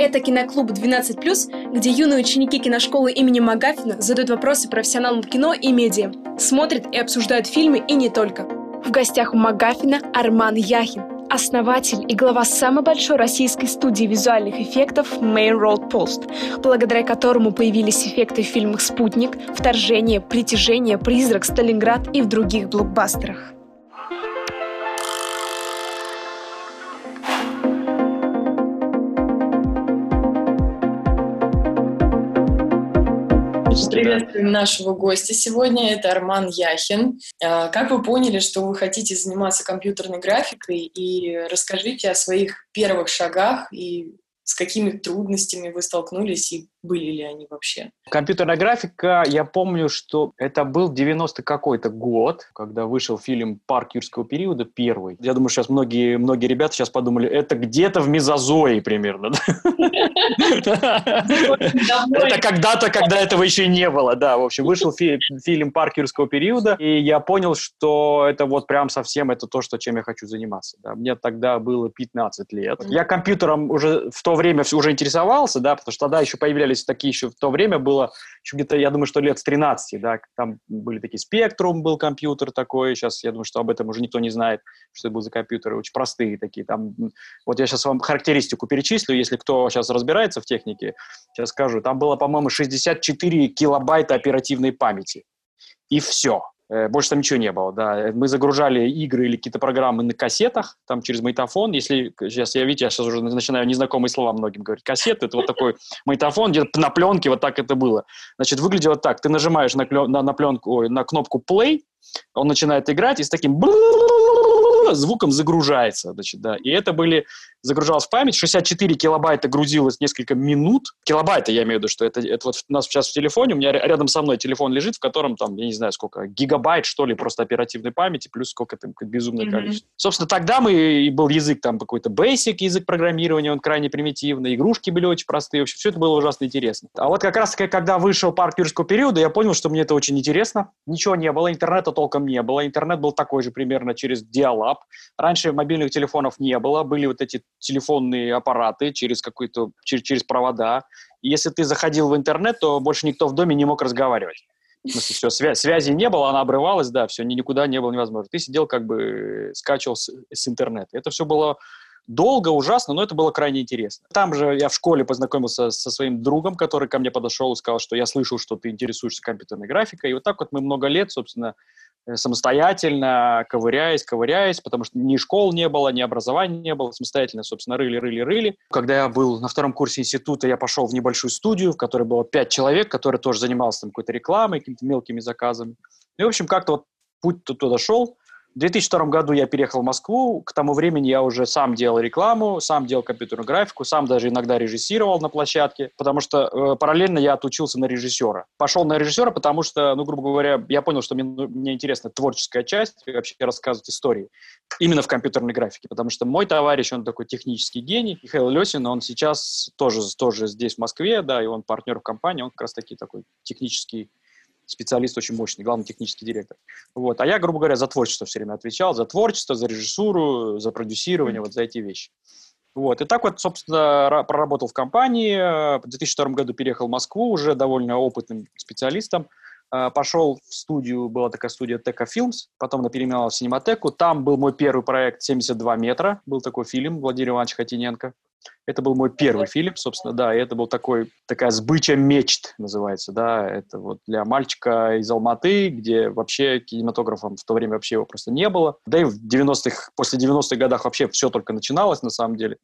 Это киноклуб 12+, где юные ученики киношколы имени Магафина задают вопросы профессионалам кино и медиа, смотрят и обсуждают фильмы и не только. В гостях у Магафина Арман Яхин, основатель и глава самой большой российской студии визуальных эффектов Main Road Post, благодаря которому появились эффекты в фильмах «Спутник», «Вторжение», «Притяжение», «Призрак», «Сталинград» и в других блокбастерах. Приветствуем нашего гостя сегодня. Это Арман Яхин. А, как вы поняли, что вы хотите заниматься компьютерной графикой? И расскажите о своих первых шагах и с какими трудностями вы столкнулись и были ли они вообще? Компьютерная графика, я помню, что это был 90 какой-то год, когда вышел фильм «Парк юрского периода» первый. Я думаю, сейчас многие, многие ребята сейчас подумали, это где-то в мезозое примерно. Это когда-то, когда этого еще не было, да. В общем, вышел фильм «Парк юрского периода», и я понял, что это вот прям совсем это то, что чем я хочу заниматься. Мне тогда было 15 лет. Я компьютером уже в то время уже интересовался, да, потому что тогда еще появлялись такие еще в то время, было еще где-то, я думаю, что лет с 13, да, там были такие Spectrum был компьютер такой, сейчас я думаю, что об этом уже никто не знает, что это был за компьютеры, очень простые такие, там, вот я сейчас вам характеристику перечислю, если кто сейчас разбирается в технике, сейчас скажу, там было, по-моему, 64 килобайта оперативной памяти, и все. Э, больше там ничего не было, да. Мы загружали игры или какие-то программы на кассетах, там через магнитофон. Если сейчас я, видите, я сейчас уже начинаю незнакомые слова многим говорить. Кассеты – это вот такой магнитофон, где-то на пленке вот так это было. Значит, выглядело так. Ты нажимаешь на, на, на пленку, ой, на кнопку play, он начинает играть и с таким звуком загружается, значит, да. И это были, загружалось в память, 64 килобайта грузилось несколько минут. Килобайта, я имею в виду, что это, это вот у нас сейчас в телефоне, у меня рядом со мной телефон лежит, в котором там, я не знаю сколько, гигабайт, что ли, просто оперативной памяти, плюс сколько там, безумное mm-hmm. количество. Собственно, тогда мы, и был язык там какой-то basic, язык программирования, он крайне примитивный, игрушки были очень простые, вообще все это было ужасно интересно. А вот как раз когда вышел парк юрского периода, я понял, что мне это очень интересно. Ничего не было, интернета толком не было. Интернет был такой же примерно через диалаб. Раньше мобильных телефонов не было, были вот эти телефонные аппараты через какой-то через, через провода. И если ты заходил в интернет, то больше никто в доме не мог разговаривать. Смысле, все, свя- связи не было, она обрывалась, да, все, никуда не было невозможно. Ты сидел как бы, скачивал с, с интернета. Это все было долго, ужасно, но это было крайне интересно. Там же я в школе познакомился со своим другом, который ко мне подошел и сказал, что я слышал, что ты интересуешься компьютерной графикой. И вот так вот мы много лет, собственно, Э, самостоятельно, ковыряясь, ковыряясь, потому что ни школ не было, ни образования не было, самостоятельно, собственно, рыли, рыли, рыли. Когда я был на втором курсе института, я пошел в небольшую студию, в которой было пять человек, которые тоже занимался там какой-то рекламой, какими-то мелкими заказами. И, в общем, как-то вот путь туда шел. В 2002 году я переехал в Москву. К тому времени я уже сам делал рекламу, сам делал компьютерную графику, сам даже иногда режиссировал на площадке, потому что э, параллельно я отучился на режиссера. Пошел на режиссера, потому что, ну, грубо говоря, я понял, что мне, ну, мне интересна творческая часть, вообще рассказывать истории именно в компьютерной графике, потому что мой товарищ, он такой технический гений, Михаил Лесин, он сейчас тоже, тоже здесь, в Москве, да, и он партнер в компании, он как раз таки такой технический специалист очень мощный, главный технический директор. Вот. А я, грубо говоря, за творчество все время отвечал, за творчество, за режиссуру, за продюсирование, вот за эти вещи. Вот. И так вот, собственно, проработал в компании. В 2002 году переехал в Москву уже довольно опытным специалистом. А, пошел в студию, была такая студия Тека Films, потом она переименовалась в Синематеку. Там был мой первый проект «72 метра», был такой фильм Владимира Ивановича Хотиненко. Это был мой первый фильм, собственно, да, и это был такой, такая сбыча мечт, называется, да, это вот для мальчика из Алматы, где вообще кинематографом в то время вообще его просто не было, да и в 90-х, после 90-х годах вообще все только начиналось, на самом деле,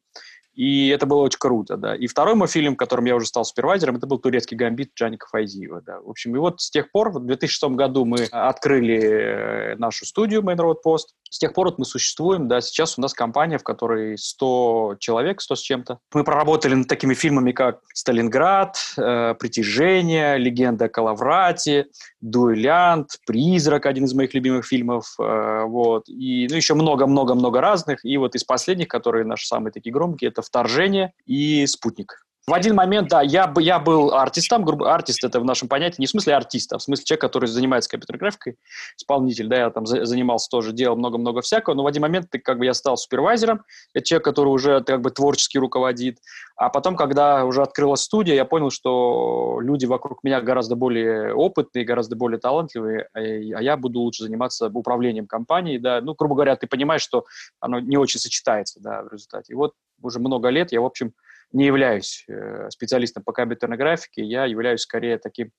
и это было очень круто, да. И второй мой фильм, которым я уже стал супервайзером, это был «Турецкий гамбит» Джаника Файзиева, да. В общем, и вот с тех пор, в 2006 году мы открыли э, нашу студию Main Road Post, с тех пор вот мы существуем, да, сейчас у нас компания, в которой 100 человек, 100 с чем-то. Мы проработали над такими фильмами, как «Сталинград», э, «Притяжение», «Легенда о Калаврате», «Дуэлянт», «Призрак», один из моих любимых фильмов, э, вот, и ну, еще много-много-много разных. И вот из последних, которые наши самые такие громкие, это «Вторжение» и «Спутник». В один момент, да, я, я был артистом, грубо артист это в нашем понятии, не в смысле артиста, а в смысле человек, который занимается компьютерной графикой, исполнитель, да, я там за, занимался тоже, делал много-много всякого, но в один момент ты, как бы я стал супервайзером, это человек, который уже как бы творчески руководит, а потом, когда уже открылась студия, я понял, что люди вокруг меня гораздо более опытные, гораздо более талантливые, а, а я буду лучше заниматься управлением компанией, да, ну, грубо говоря, ты понимаешь, что оно не очень сочетается, да, в результате. И вот уже много лет я, в общем, не являюсь э, специалистом по компьютерной графике, я являюсь скорее таким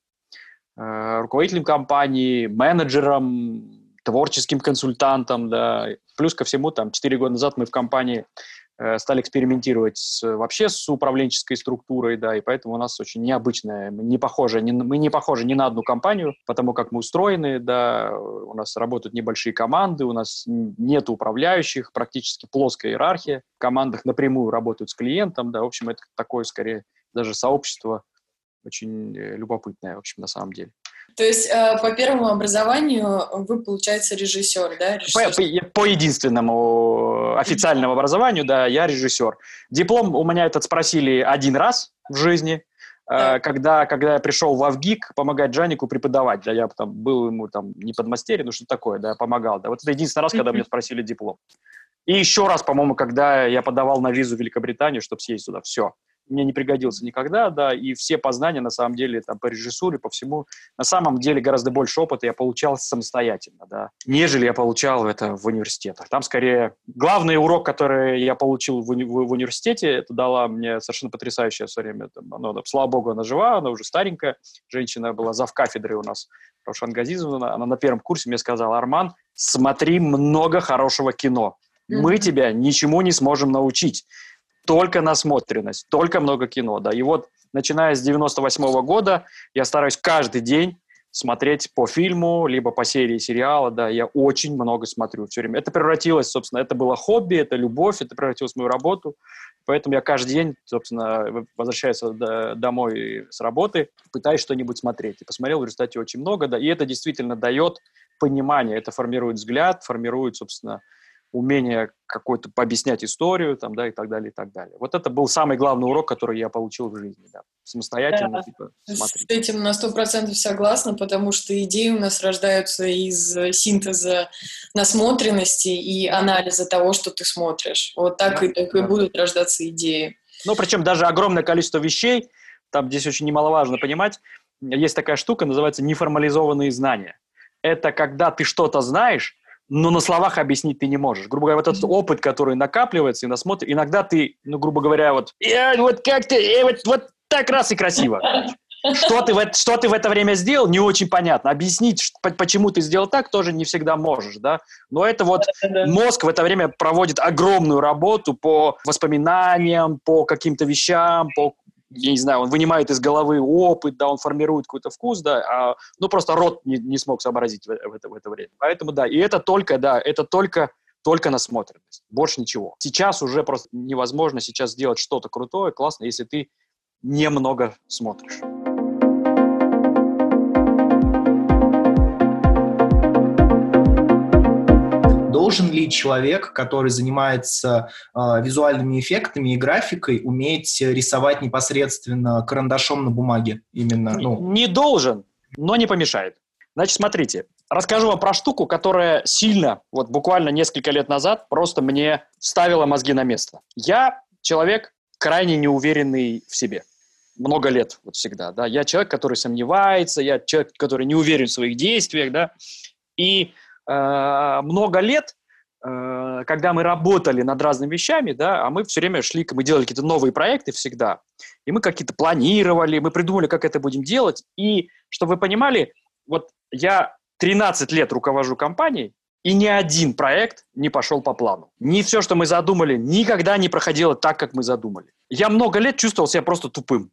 э, руководителем компании, менеджером, творческим консультантом, да. Плюс ко всему, там, 4 года назад мы в компании стали экспериментировать с, вообще с управленческой структурой, да, и поэтому у нас очень необычная, не похожи, не, мы не похожи ни на одну компанию, потому как мы устроены, да, у нас работают небольшие команды, у нас нет управляющих, практически плоская иерархия, в командах напрямую работают с клиентом, да, в общем, это такое, скорее, даже сообщество очень э, любопытное, в общем, на самом деле. То есть э, по первому образованию вы, получается, режиссер, да? Режиссер. По, по, единственному официальному образованию, да, я режиссер. Диплом у меня этот спросили один раз в жизни, э, да. когда, когда я пришел в Авгик помогать Джанику преподавать, да, я там был ему там не подмастерье, ну что такое, да, помогал, да. Вот это единственный раз, когда меня спросили диплом. И еще раз, по-моему, когда я подавал на визу в Великобританию, чтобы съездить туда, все мне не пригодился никогда, да, и все познания, на самом деле, там, по режиссуре, по всему, на самом деле гораздо больше опыта я получал самостоятельно, да, нежели я получал это в университетах. Там, скорее, главный урок, который я получил в, уни- в, университете, это дала мне совершенно потрясающее все время, там, оно, да, слава богу, она жива, она уже старенькая, женщина была зав кафедры у нас, Рошан Газизовна, она на первом курсе мне сказала, Арман, смотри много хорошего кино, мы тебя ничему не сможем научить только насмотренность, только много кино, да. И вот, начиная с 98 -го года, я стараюсь каждый день смотреть по фильму, либо по серии сериала, да, я очень много смотрю все время. Это превратилось, собственно, это было хобби, это любовь, это превратилось в мою работу, поэтому я каждый день, собственно, возвращаясь домой с работы, пытаюсь что-нибудь смотреть. И посмотрел в результате очень много, да, и это действительно дает понимание, это формирует взгляд, формирует, собственно, умение какой-то пообъяснять историю, там, да, и так далее, и так далее. Вот это был самый главный урок, который я получил в жизни, да, самостоятельно, да. типа, смотреть. С этим на сто процентов согласна, потому что идеи у нас рождаются из синтеза насмотренности и анализа того, что ты смотришь. Вот так, да, и, так да. и будут рождаться идеи. Ну, причем даже огромное количество вещей, там здесь очень немаловажно понимать, есть такая штука, называется неформализованные знания. Это когда ты что-то знаешь, но на словах объяснить ты не можешь. Грубо говоря, вот этот опыт, который накапливается и насмотрит, иногда ты, ну, грубо говоря, вот, э, вот как ты, э, вот, вот так раз и красиво. Что ты, в, что ты в это время сделал, не очень понятно. Объяснить, почему ты сделал так, тоже не всегда можешь, да. Но это вот мозг в это время проводит огромную работу по воспоминаниям, по каким-то вещам, по я не знаю, он вынимает из головы опыт, да, он формирует какой-то вкус, да, а, ну, просто рот не, не смог сообразить в, в, это, в это время. Поэтому, да, и это только, да, это только, только насмотренность, больше ничего. Сейчас уже просто невозможно сейчас сделать что-то крутое, классно, если ты немного смотришь. Должен ли человек, который занимается э, визуальными эффектами и графикой, уметь рисовать непосредственно карандашом на бумаге? Именно, ну. Не должен, но не помешает. Значит, смотрите, расскажу вам про штуку, которая сильно, вот буквально несколько лет назад, просто мне ставила мозги на место. Я человек крайне неуверенный в себе. Много лет, вот всегда, да. Я человек, который сомневается, я человек, который не уверен в своих действиях, да. И много лет Э, когда мы работали над разными вещами, да, а мы все время шли, мы делали какие-то новые проекты всегда, и мы какие-то планировали, мы придумали, как это будем делать, и, чтобы вы понимали, вот я 13 лет руковожу компанией, и ни один проект не пошел по плану. Ни все, что мы задумали, никогда не проходило так, как мы задумали. Я много лет чувствовал себя просто тупым.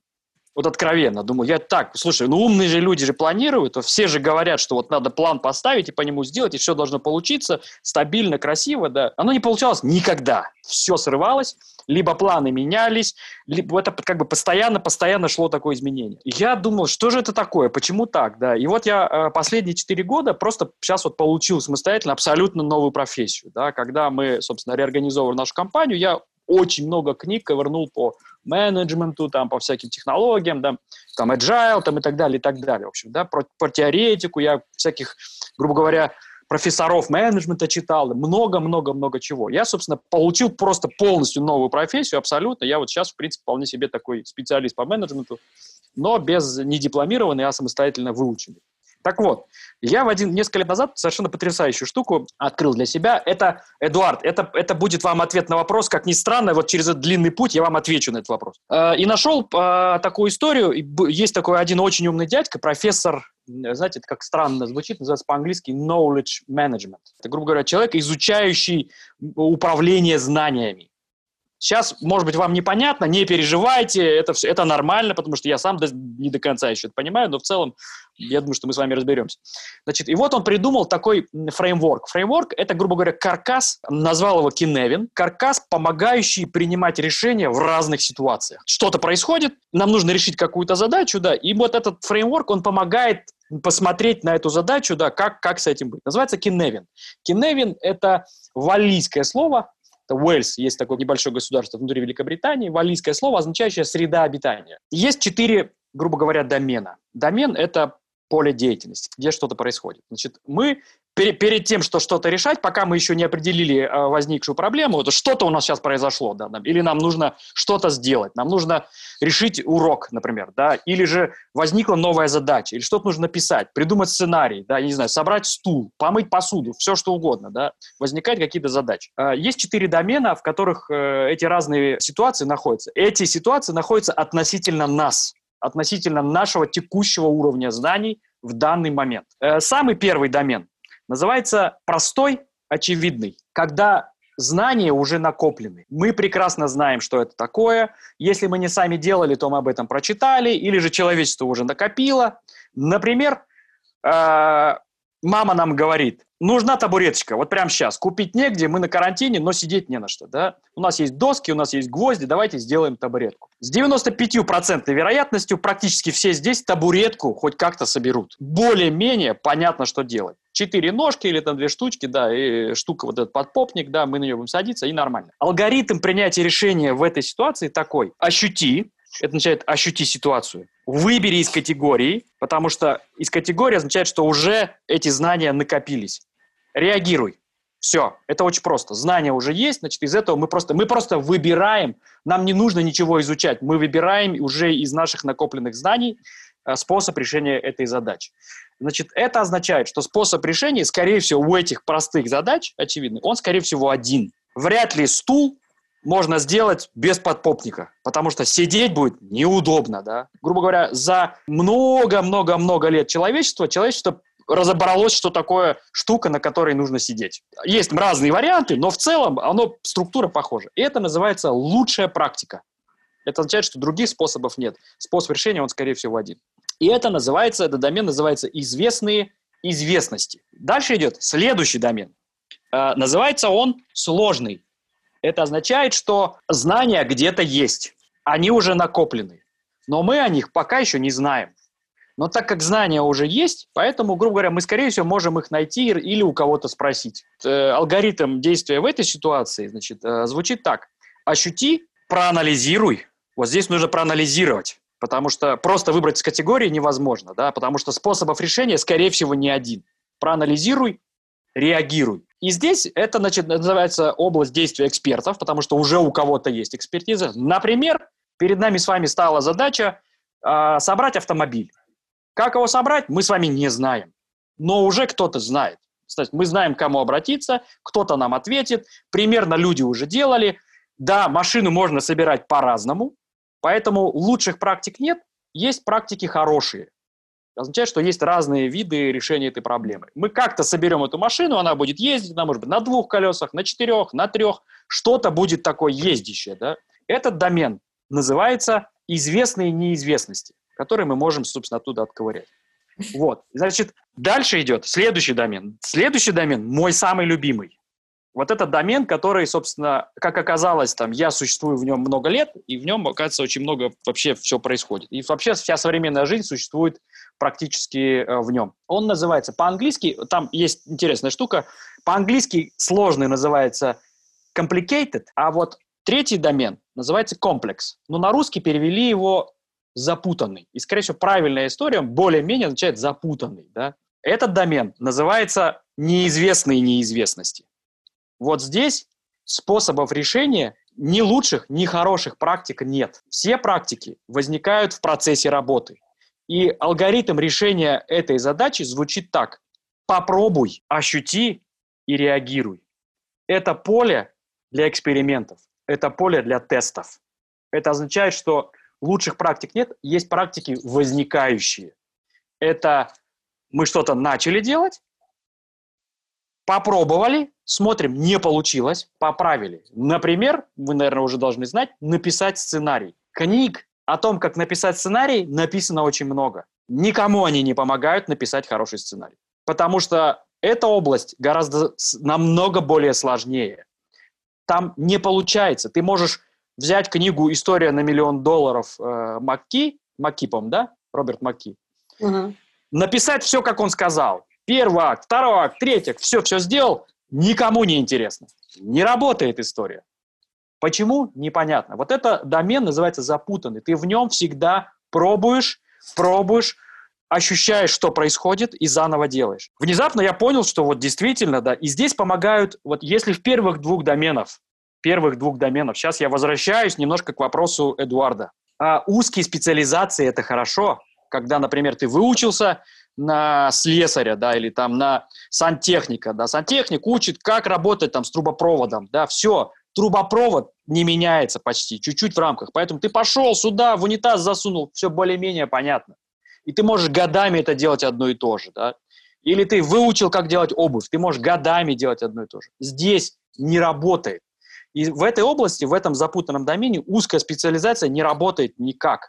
Вот откровенно. Думаю, я так, слушай, ну умные же люди же планируют, все же говорят, что вот надо план поставить и по нему сделать, и все должно получиться стабильно, красиво, да. Оно не получалось никогда. Все срывалось, либо планы менялись, либо это как бы постоянно-постоянно шло такое изменение. я думал, что же это такое, почему так, да. И вот я э, последние четыре года просто сейчас вот получил самостоятельно абсолютно новую профессию, да. Когда мы, собственно, реорганизовывали нашу компанию, я очень много книг ковырнул по менеджменту, там, по всяким технологиям, да, там, agile, там, и так далее, и так далее, в общем, да, про, про теоретику я всяких, грубо говоря, профессоров менеджмента читал, много-много-много чего. Я, собственно, получил просто полностью новую профессию, абсолютно. Я вот сейчас, в принципе, вполне себе такой специалист по менеджменту, но без не дипломированный, а самостоятельно выученный. Так вот, я в один, несколько лет назад совершенно потрясающую штуку открыл для себя. Это, Эдуард, это, это будет вам ответ на вопрос, как ни странно, вот через этот длинный путь я вам отвечу на этот вопрос. Э, и нашел э, такую историю. Есть такой один очень умный дядька, профессор, знаете, это как странно звучит, называется по-английски knowledge management. Это, грубо говоря, человек, изучающий управление знаниями. Сейчас, может быть, вам непонятно, не переживайте, это, все, это нормально, потому что я сам до, не до конца еще это понимаю, но в целом я думаю, что мы с вами разберемся. Значит, и вот он придумал такой фреймворк. Фреймворк – это, грубо говоря, каркас, назвал его Киневин, каркас, помогающий принимать решения в разных ситуациях. Что-то происходит, нам нужно решить какую-то задачу, да, и вот этот фреймворк, он помогает посмотреть на эту задачу, да, как, как с этим быть. Называется Киневин. Киневин – это валлийское слово, это Уэльс, есть такое небольшое государство внутри Великобритании, валлийское слово, означающее «среда обитания». Есть четыре, грубо говоря, домена. Домен – это поле деятельности, где что-то происходит. Значит, мы перед тем, что что-то решать, пока мы еще не определили э, возникшую проблему, вот что-то у нас сейчас произошло, да, или нам нужно что-то сделать, нам нужно решить урок, например, да, или же возникла новая задача, или что-то нужно написать, придумать сценарий, да, я не знаю, собрать стул, помыть посуду, все что угодно, да, возникают какие-то задачи. Э, есть четыре домена, в которых э, эти разные ситуации находятся. Эти ситуации находятся относительно нас, относительно нашего текущего уровня знаний в данный момент. Самый первый домен Называется простой, очевидный. Когда знания уже накоплены. Мы прекрасно знаем, что это такое. Если мы не сами делали, то мы об этом прочитали, или же человечество уже накопило. Например, э, мама нам говорит, нужна табуреточка, вот прямо сейчас. Купить негде, мы на карантине, но сидеть не на что. Да? У нас есть доски, у нас есть гвозди, давайте сделаем табуретку. С 95% вероятностью практически все здесь табуретку хоть как-то соберут. Более-менее понятно, что делать. Четыре ножки или там две штучки, да, и штука вот этот подпопник, да, мы на нее будем садиться, и нормально. Алгоритм принятия решения в этой ситуации такой. Ощути, это означает ощути ситуацию. Выбери из категории, потому что из категории означает, что уже эти знания накопились. Реагируй. Все, это очень просто. Знания уже есть, значит, из этого мы просто, мы просто выбираем, нам не нужно ничего изучать, мы выбираем уже из наших накопленных знаний э, способ решения этой задачи. Значит, это означает, что способ решения, скорее всего, у этих простых задач, очевидно, он, скорее всего, один. Вряд ли стул можно сделать без подпопника, потому что сидеть будет неудобно, да. Грубо говоря, за много-много-много лет человечества, человечество разобралось, что такое штука, на которой нужно сидеть. Есть разные варианты, но в целом оно, структура похожа. И это называется лучшая практика. Это означает, что других способов нет. Способ решения, он, скорее всего, один. И это называется, этот домен называется известные известности. Дальше идет следующий домен. Э, называется он сложный. Это означает, что знания где-то есть, они уже накоплены, но мы о них пока еще не знаем. Но так как знания уже есть, поэтому, грубо говоря, мы, скорее всего, можем их найти или у кого-то спросить. Э, алгоритм действия в этой ситуации значит, э, звучит так. Ощути, проанализируй. Вот здесь нужно проанализировать, потому что просто выбрать из категории невозможно, да, потому что способов решения, скорее всего, не один. Проанализируй, реагируй. И здесь это значит, называется область действия экспертов, потому что уже у кого-то есть экспертиза. Например, перед нами с вами стала задача э, собрать автомобиль. Как его собрать, мы с вами не знаем. Но уже кто-то знает. Кстати, мы знаем, к кому обратиться, кто-то нам ответит. Примерно люди уже делали. Да, машину можно собирать по-разному, поэтому лучших практик нет, есть практики хорошие означает, что есть разные виды решения этой проблемы. Мы как-то соберем эту машину, она будет ездить, она может быть на двух колесах, на четырех, на трех, что-то будет такое ездящее. Да? Этот домен называется известные неизвестности, которые мы можем, собственно, оттуда отковырять. Вот. Значит, дальше идет следующий домен. Следующий домен мой самый любимый. Вот этот домен, который, собственно, как оказалось, там, я существую в нем много лет, и в нем, оказывается, очень много вообще все происходит. И вообще вся современная жизнь существует практически э, в нем. Он называется по-английски, там есть интересная штука, по-английски сложный называется complicated, а вот Третий домен называется комплекс. Но на русский перевели его запутанный. И, скорее всего, правильная история более-менее означает запутанный. Да? Этот домен называется неизвестные неизвестности. Вот здесь способов решения ни лучших, ни хороших практик нет. Все практики возникают в процессе работы. И алгоритм решения этой задачи звучит так. Попробуй, ощути и реагируй. Это поле для экспериментов, это поле для тестов. Это означает, что лучших практик нет, есть практики возникающие. Это мы что-то начали делать, попробовали, смотрим, не получилось, поправили. Например, вы, наверное, уже должны знать, написать сценарий. Книг о том, как написать сценарий, написано очень много. Никому они не помогают написать хороший сценарий. Потому что эта область гораздо намного более сложнее. Там не получается. Ты можешь взять книгу «История на миллион долларов» э, Макки, Макки, по да? Роберт Макки. Угу. Написать все, как он сказал. Первый акт, второй акт, третий акт, все-все сделал, никому не интересно. Не работает история. Почему? Непонятно. Вот это домен называется запутанный. Ты в нем всегда пробуешь, пробуешь, ощущаешь, что происходит, и заново делаешь. Внезапно я понял, что вот действительно, да, и здесь помогают, вот если в первых двух доменов, первых двух доменов, сейчас я возвращаюсь немножко к вопросу Эдуарда. А узкие специализации – это хорошо, когда, например, ты выучился на слесаря, да, или там на сантехника, да, сантехник учит, как работать там с трубопроводом, да, все, трубопровод не меняется почти, чуть-чуть в рамках, поэтому ты пошел сюда, в унитаз засунул, все более-менее понятно. И ты можешь годами это делать одно и то же, да. Или ты выучил, как делать обувь, ты можешь годами делать одно и то же. Здесь не работает. И в этой области, в этом запутанном домене узкая специализация не работает никак.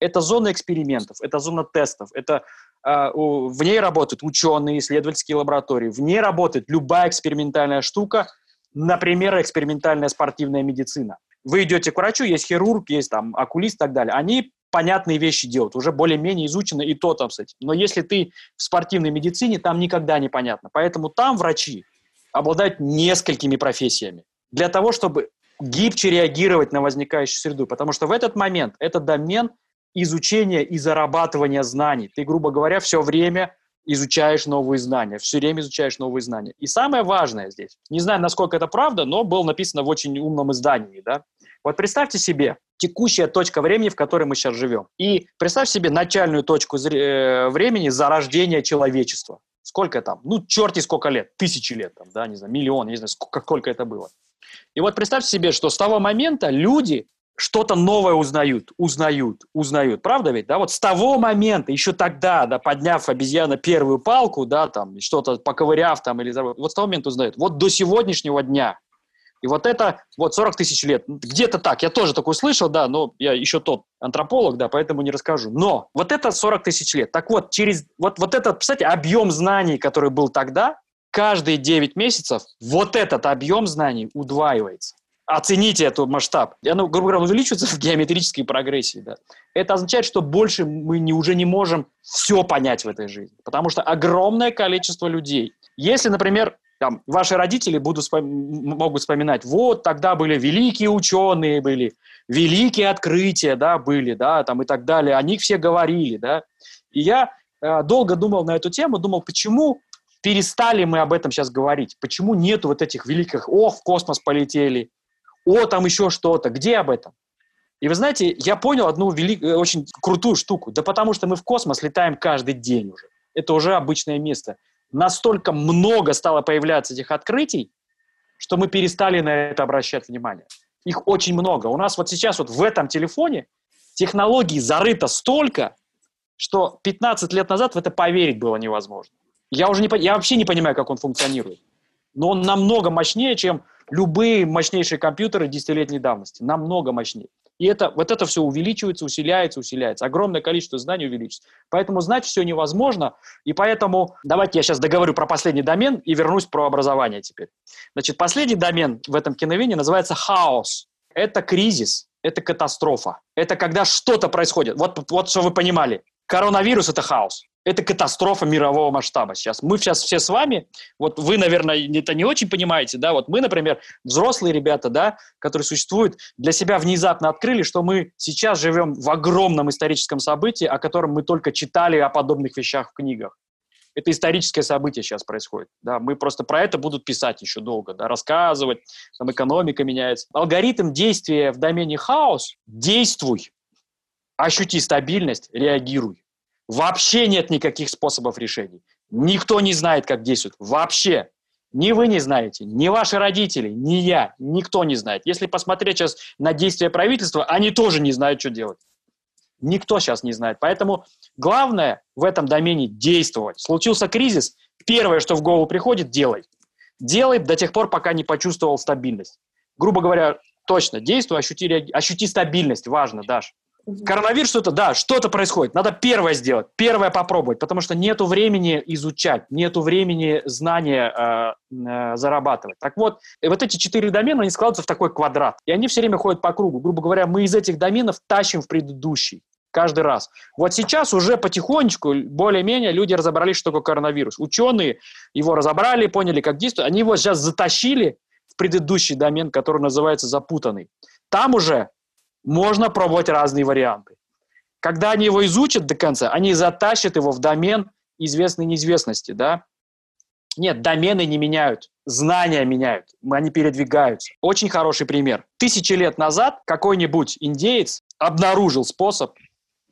Это зона экспериментов, это зона тестов, это э, в ней работают ученые, исследовательские лаборатории, в ней работает любая экспериментальная штука, например, экспериментальная спортивная медицина. Вы идете к врачу, есть хирург, есть там окулист и так далее. Они понятные вещи делают, уже более-менее изучено и то там этим. Но если ты в спортивной медицине, там никогда не понятно. Поэтому там врачи обладают несколькими профессиями для того, чтобы гибче реагировать на возникающую среду. Потому что в этот момент этот домен изучения и зарабатывания знаний. Ты, грубо говоря, все время изучаешь новые знания, все время изучаешь новые знания. И самое важное здесь, не знаю, насколько это правда, но было написано в очень умном издании, да, вот представьте себе текущая точка времени, в которой мы сейчас живем. И представь себе начальную точку э, времени зарождения человечества. Сколько там? Ну, черти сколько лет. Тысячи лет, там, да, не знаю, миллион, не знаю, сколько, сколько это было. И вот представьте себе, что с того момента люди что-то новое узнают, узнают, узнают. Правда ведь? Да, вот с того момента, еще тогда, да, подняв обезьяна первую палку, да, там, что-то поковыряв там или вот с того момента узнают. Вот до сегодняшнего дня. И вот это, вот 40 тысяч лет, где-то так, я тоже такое слышал, да, но я еще тот антрополог, да, поэтому не расскажу. Но вот это 40 тысяч лет. Так вот, через, вот, вот этот, кстати, объем знаний, который был тогда, каждые 9 месяцев вот этот объем знаний удваивается оцените этот масштаб. Оно, грубо говоря, увеличивается в геометрической прогрессии. Да. Это означает, что больше мы не, уже не можем все понять в этой жизни, потому что огромное количество людей. Если, например, там, ваши родители будут могут вспоминать, вот тогда были великие ученые, были великие открытия, да, были, да, там и так далее, о них все говорили, да. И я э, долго думал на эту тему, думал, почему перестали мы об этом сейчас говорить, почему нету вот этих великих, о, в космос полетели, о, там еще что-то, где об этом? И вы знаете, я понял одну велик... Э, очень крутую штуку. Да потому что мы в космос летаем каждый день уже. Это уже обычное место. Настолько много стало появляться этих открытий, что мы перестали на это обращать внимание. Их очень много. У нас вот сейчас вот в этом телефоне технологий зарыто столько, что 15 лет назад в это поверить было невозможно. Я уже не, я вообще не понимаю, как он функционирует. Но он намного мощнее, чем любые мощнейшие компьютеры десятилетней давности, намного мощнее. И это, вот это все увеличивается, усиляется, усиляется. Огромное количество знаний увеличится. Поэтому знать все невозможно. И поэтому давайте я сейчас договорю про последний домен и вернусь про образование теперь. Значит, последний домен в этом киновине называется хаос. Это кризис, это катастрофа. Это когда что-то происходит. Вот, вот что вы понимали. Коронавирус – это хаос. Это катастрофа мирового масштаба сейчас. Мы сейчас все с вами, вот вы, наверное, это не очень понимаете, да, вот мы, например, взрослые ребята, да, которые существуют, для себя внезапно открыли, что мы сейчас живем в огромном историческом событии, о котором мы только читали о подобных вещах в книгах. Это историческое событие сейчас происходит. Да, мы просто про это будут писать еще долго, да, рассказывать, там экономика меняется. Алгоритм действия в домене хаос – действуй, ощути стабильность, реагируй. Вообще нет никаких способов решений. Никто не знает, как действует. Вообще. Ни вы не знаете, ни ваши родители, ни я, никто не знает. Если посмотреть сейчас на действия правительства, они тоже не знают, что делать. Никто сейчас не знает. Поэтому главное в этом домене действовать. Случился кризис, первое, что в голову приходит, делай. Делай до тех пор, пока не почувствовал стабильность. Грубо говоря, точно, действуй, ощути, ощути стабильность, важно, Даш. Коронавирус что-то, да, что-то происходит. Надо первое сделать, первое попробовать, потому что нету времени изучать, нету времени знания э, э, зарабатывать. Так вот, вот эти четыре домена, они складываются в такой квадрат. И они все время ходят по кругу. Грубо говоря, мы из этих доменов тащим в предыдущий каждый раз. Вот сейчас уже потихонечку, более-менее, люди разобрались, что такое коронавирус. Ученые его разобрали, поняли, как действует. Они его сейчас затащили в предыдущий домен, который называется запутанный. Там уже можно пробовать разные варианты. Когда они его изучат до конца, они затащат его в домен известной неизвестности, да? Нет, домены не меняют, знания меняют, они передвигаются. Очень хороший пример. Тысячи лет назад какой-нибудь индеец обнаружил способ,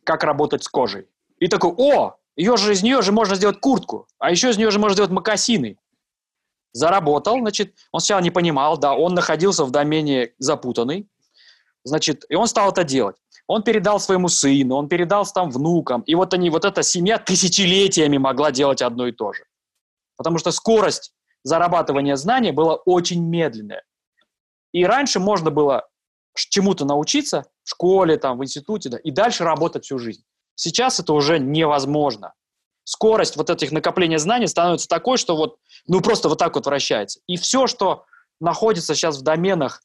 как работать с кожей. И такой, о, ее же, из нее же можно сделать куртку, а еще из нее же можно сделать макасины. Заработал, значит, он сначала не понимал, да, он находился в домене запутанный, Значит, и он стал это делать. Он передал своему сыну, он передал там внукам. И вот они, вот эта семья тысячелетиями могла делать одно и то же. Потому что скорость зарабатывания знаний была очень медленная. И раньше можно было чему-то научиться в школе, там, в институте, да, и дальше работать всю жизнь. Сейчас это уже невозможно. Скорость вот этих накопления знаний становится такой, что вот, ну, просто вот так вот вращается. И все, что находится сейчас в доменах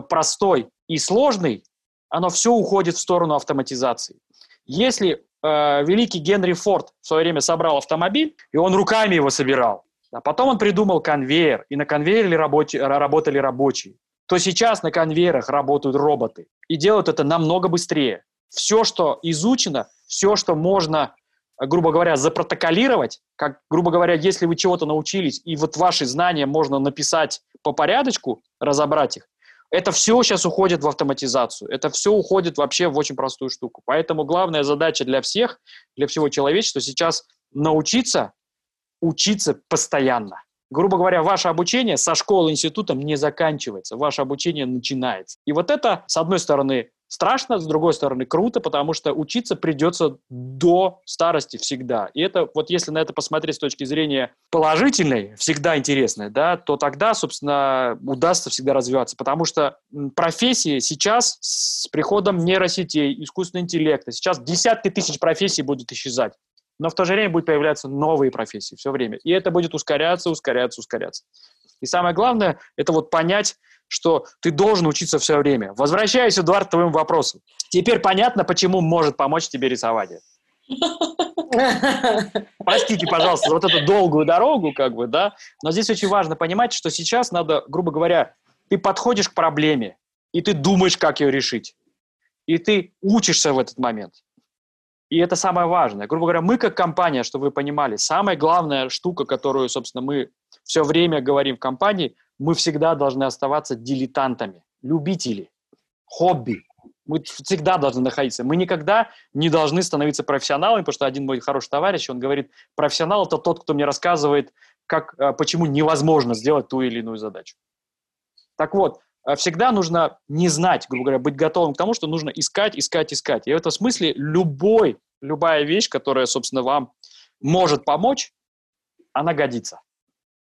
простой и сложный, оно все уходит в сторону автоматизации. Если э, великий Генри Форд в свое время собрал автомобиль, и он руками его собирал, а потом он придумал конвейер, и на конвейере рабочие, работали рабочие, то сейчас на конвейерах работают роботы, и делают это намного быстрее. Все, что изучено, все, что можно, грубо говоря, запротоколировать, как, грубо говоря, если вы чего-то научились, и вот ваши знания можно написать по порядочку, разобрать их, это все сейчас уходит в автоматизацию. Это все уходит вообще в очень простую штуку. Поэтому главная задача для всех, для всего человечества сейчас научиться учиться постоянно. Грубо говоря, ваше обучение со школы, институтом не заканчивается, ваше обучение начинается. И вот это, с одной стороны, страшно, с другой стороны, круто, потому что учиться придется до старости всегда. И это, вот если на это посмотреть с точки зрения положительной, всегда интересной, да, то тогда, собственно, удастся всегда развиваться. Потому что профессии сейчас с приходом нейросетей, искусственного интеллекта, сейчас десятки тысяч профессий будут исчезать. Но в то же время будут появляться новые профессии все время. И это будет ускоряться, ускоряться, ускоряться. И самое главное, это вот понять, что ты должен учиться все время. Возвращаюсь, Эдуард, к твоему вопросу. Теперь понятно, почему может помочь тебе рисование. Простите, пожалуйста, за вот эту долгую дорогу, как бы, да. Но здесь очень важно понимать, что сейчас надо, грубо говоря, ты подходишь к проблеме, и ты думаешь, как ее решить. И ты учишься в этот момент. И это самое важное. Грубо говоря, мы как компания, чтобы вы понимали, самая главная штука, которую, собственно, мы все время говорим в компании, мы всегда должны оставаться дилетантами, любители, хобби. Мы всегда должны находиться. Мы никогда не должны становиться профессионалами, потому что один мой хороший товарищ, он говорит, профессионал – это тот, кто мне рассказывает, как, э, почему невозможно сделать ту или иную задачу. Так вот, э, всегда нужно не знать, грубо говоря, быть готовым к тому, что нужно искать, искать, искать. И в этом смысле любой, любая вещь, которая, собственно, вам может помочь, она годится.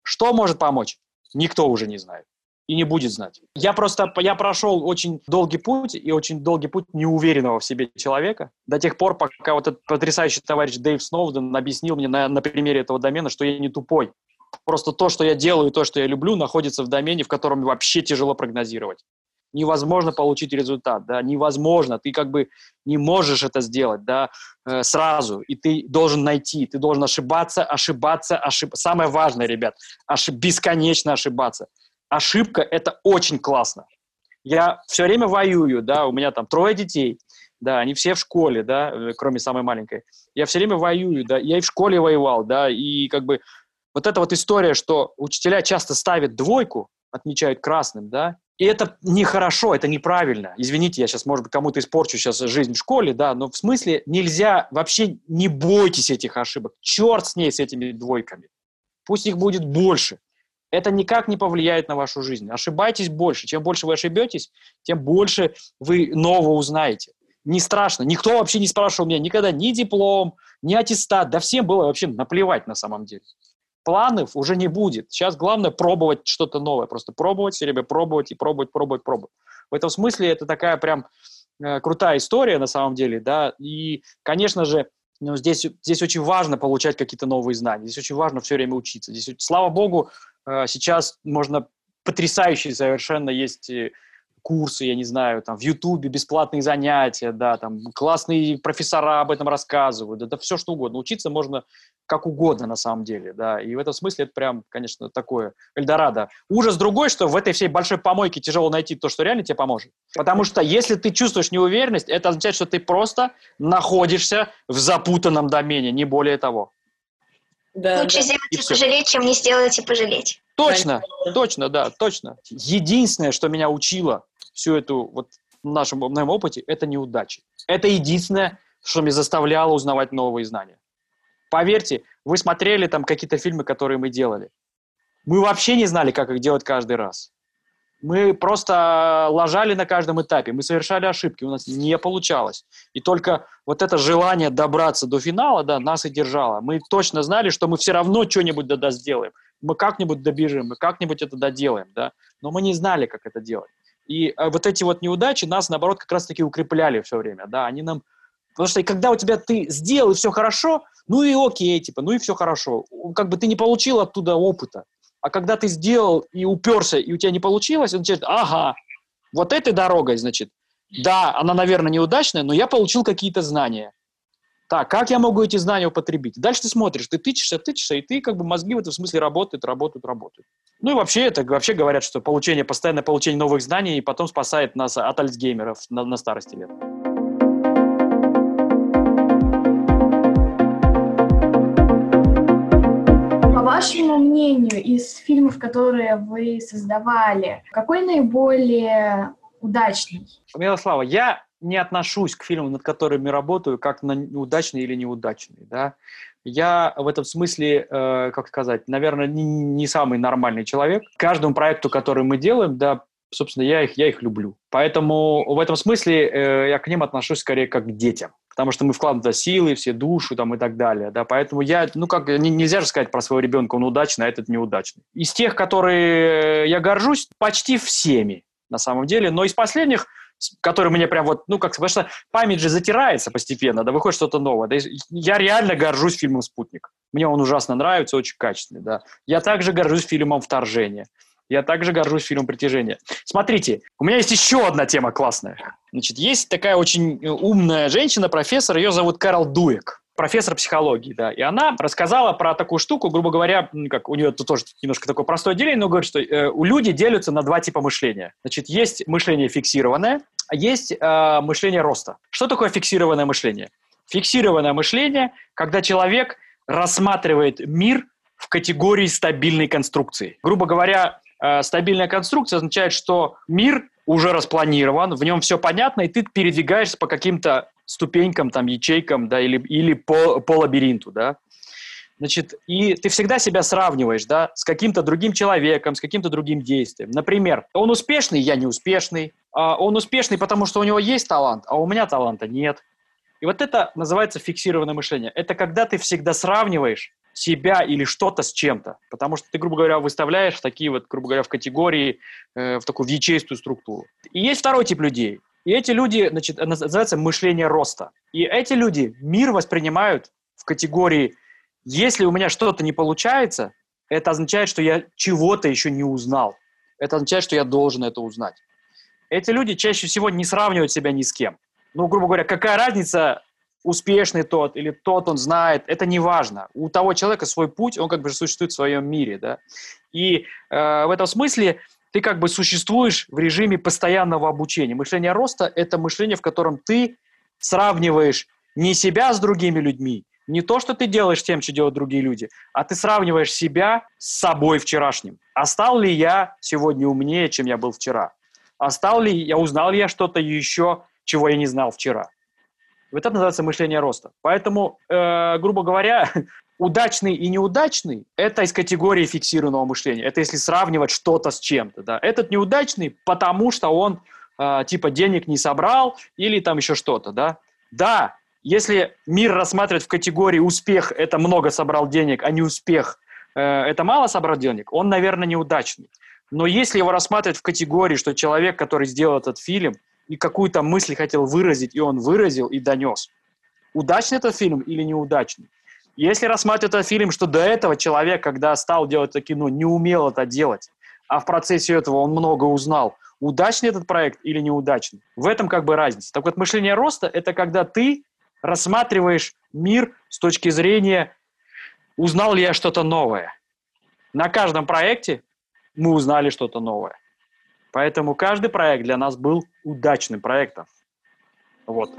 Что может помочь? Никто уже не знает и не будет знать. Я просто, я прошел очень долгий путь и очень долгий путь неуверенного в себе человека до тех пор, пока вот этот потрясающий товарищ Дэйв Сноуден объяснил мне на, на примере этого домена, что я не тупой. Просто то, что я делаю, то, что я люблю, находится в домене, в котором вообще тяжело прогнозировать. Невозможно получить результат, да, невозможно, ты как бы не можешь это сделать, да, э, сразу, и ты должен найти, ты должен ошибаться, ошибаться, ошибаться. Самое важное, ребят, ошиб... бесконечно ошибаться. Ошибка – это очень классно. Я все время воюю, да, у меня там трое детей, да, они все в школе, да, э, кроме самой маленькой. Я все время воюю, да, я и в школе воевал, да, и как бы вот эта вот история, что учителя часто ставят двойку, отмечают красным, да, и это нехорошо, это неправильно. Извините, я сейчас, может быть, кому-то испорчу сейчас жизнь в школе, да, но в смысле нельзя, вообще не бойтесь этих ошибок. Черт с ней, с этими двойками. Пусть их будет больше. Это никак не повлияет на вашу жизнь. Ошибайтесь больше. Чем больше вы ошибетесь, тем больше вы нового узнаете. Не страшно. Никто вообще не спрашивал меня никогда ни диплом, ни аттестат. Да всем было вообще наплевать на самом деле планов уже не будет. Сейчас главное пробовать что-то новое, просто пробовать, все время пробовать и пробовать, пробовать, пробовать. В этом смысле это такая прям э, крутая история на самом деле, да, и, конечно же, ну, здесь, здесь очень важно получать какие-то новые знания, здесь очень важно все время учиться. Здесь, слава богу, э, сейчас можно потрясающие совершенно есть э, курсы, я не знаю, там в Ютубе бесплатные занятия, да, там классные профессора об этом рассказывают, да, да все что угодно. Учиться можно как угодно на самом деле, да, и в этом смысле это прям, конечно, такое Эльдорадо. Ужас другой, что в этой всей большой помойке тяжело найти то, что реально тебе поможет. Потому что если ты чувствуешь неуверенность, это означает, что ты просто находишься в запутанном домене, не более того. Да, Лучше да. сделать и, и пожалеть, чем не сделать и пожалеть. Точно, точно, да, точно. Единственное, что меня учило всю эту вот в нашем моем опыте, это неудачи. Это единственное, что меня заставляло узнавать новые знания. Поверьте, вы смотрели там какие-то фильмы, которые мы делали. Мы вообще не знали, как их делать каждый раз. Мы просто ложали на каждом этапе, мы совершали ошибки, у нас не получалось. И только вот это желание добраться до финала, да, нас и держало. Мы точно знали, что мы все равно что-нибудь да, да сделаем. Мы как-нибудь добежим, мы как-нибудь это доделаем, да. Но мы не знали, как это делать. И э, вот эти вот неудачи нас, наоборот, как раз-таки укрепляли все время, да, они нам... Потому что когда у тебя ты сделал, и все хорошо, ну и окей, типа, ну и все хорошо. Как бы ты не получил оттуда опыта. А когда ты сделал и уперся, и у тебя не получилось, он значит, ага, вот этой дорогой, значит, да, она, наверное, неудачная, но я получил какие-то знания. Так, как я могу эти знания употребить? Дальше ты смотришь, ты тычешься, тычешься, и ты как бы мозги в этом смысле работают, работают, работают. Ну и вообще это вообще говорят, что получение, постоянное получение новых знаний потом спасает нас от альцгеймеров на, на старости лет. По вашему мнению, из фильмов, которые вы создавали, какой наиболее удачный? Милослава, я не отношусь к фильмам, над которыми работаю, как на удачный или неудачный. Да? Я в этом смысле, э, как сказать, наверное, не, не самый нормальный человек. Каждому проекту, который мы делаем, да, собственно, я их, я их люблю. Поэтому в этом смысле э, я к ним отношусь скорее как к детям. Потому что мы вкладываем туда силы, все душу там и так далее. Да? Поэтому я, ну как, не, нельзя же сказать про своего ребенка, он удачный, а этот неудачный. Из тех, которые я горжусь, почти всеми на самом деле. Но из последних который мне прям вот, ну, как потому что память же затирается постепенно, да, выходит что-то новое. Да, я реально горжусь фильмом «Спутник». Мне он ужасно нравится, очень качественный, да. Я также горжусь фильмом «Вторжение». Я также горжусь фильмом «Притяжение». Смотрите, у меня есть еще одна тема классная. Значит, есть такая очень умная женщина, профессор, ее зовут Карл Дуэк профессор психологии, да, и она рассказала про такую штуку, грубо говоря, как у нее тут тоже немножко такое простое деление, но говорит, что э, у людей делятся на два типа мышления. Значит, есть мышление фиксированное, а есть э, мышление роста. Что такое фиксированное мышление? Фиксированное мышление, когда человек рассматривает мир в категории стабильной конструкции. Грубо говоря, э, стабильная конструкция означает, что мир уже распланирован, в нем все понятно, и ты передвигаешься по каким-то ступенькам, там, ячейкам, да, или, или по, по лабиринту, да. Значит, и ты всегда себя сравниваешь, да, с каким-то другим человеком, с каким-то другим действием. Например, он успешный, я не успешный. А он успешный, потому что у него есть талант, а у меня таланта нет. И вот это называется фиксированное мышление. Это когда ты всегда сравниваешь себя или что-то с чем-то. Потому что ты, грубо говоря, выставляешь такие вот, грубо говоря, в категории, э, в такую в ячеистую структуру. И есть второй тип людей. И эти люди, значит, называется мышление роста. И эти люди мир воспринимают в категории если у меня что-то не получается, это означает, что я чего-то еще не узнал. Это означает, что я должен это узнать. эти люди чаще всего не сравнивают себя ни с кем. Ну, грубо говоря, какая разница, успешный тот или тот он знает, это не важно. У того человека свой путь, он как бы существует в своем мире, да. И э, в этом смысле ты как бы существуешь в режиме постоянного обучения. Мышление роста – это мышление, в котором ты сравниваешь не себя с другими людьми, не то, что ты делаешь тем, что делают другие люди, а ты сравниваешь себя с собой вчерашним. А стал ли я сегодня умнее, чем я был вчера? А стал ли я, узнал ли я что-то еще, чего я не знал вчера? Вот это называется мышление роста. Поэтому, э, грубо говоря, удачный и неудачный – это из категории фиксированного мышления. Это если сравнивать что-то с чем-то. Да. Этот неудачный, потому что он э, типа денег не собрал или там еще что-то. Да. да, если мир рассматривать в категории успех – это много собрал денег, а не успех э, – это мало собрал денег, он, наверное, неудачный. Но если его рассматривать в категории, что человек, который сделал этот фильм – и какую-то мысль хотел выразить, и он выразил и донес. Удачный этот фильм или неудачный? Если рассматривать этот фильм, что до этого человек, когда стал делать это кино, не умел это делать, а в процессе этого он много узнал, удачный этот проект или неудачный? В этом как бы разница. Так вот, мышление роста – это когда ты рассматриваешь мир с точки зрения «узнал ли я что-то новое?». На каждом проекте мы узнали что-то новое. Поэтому каждый проект для нас был удачным проектом. Вот.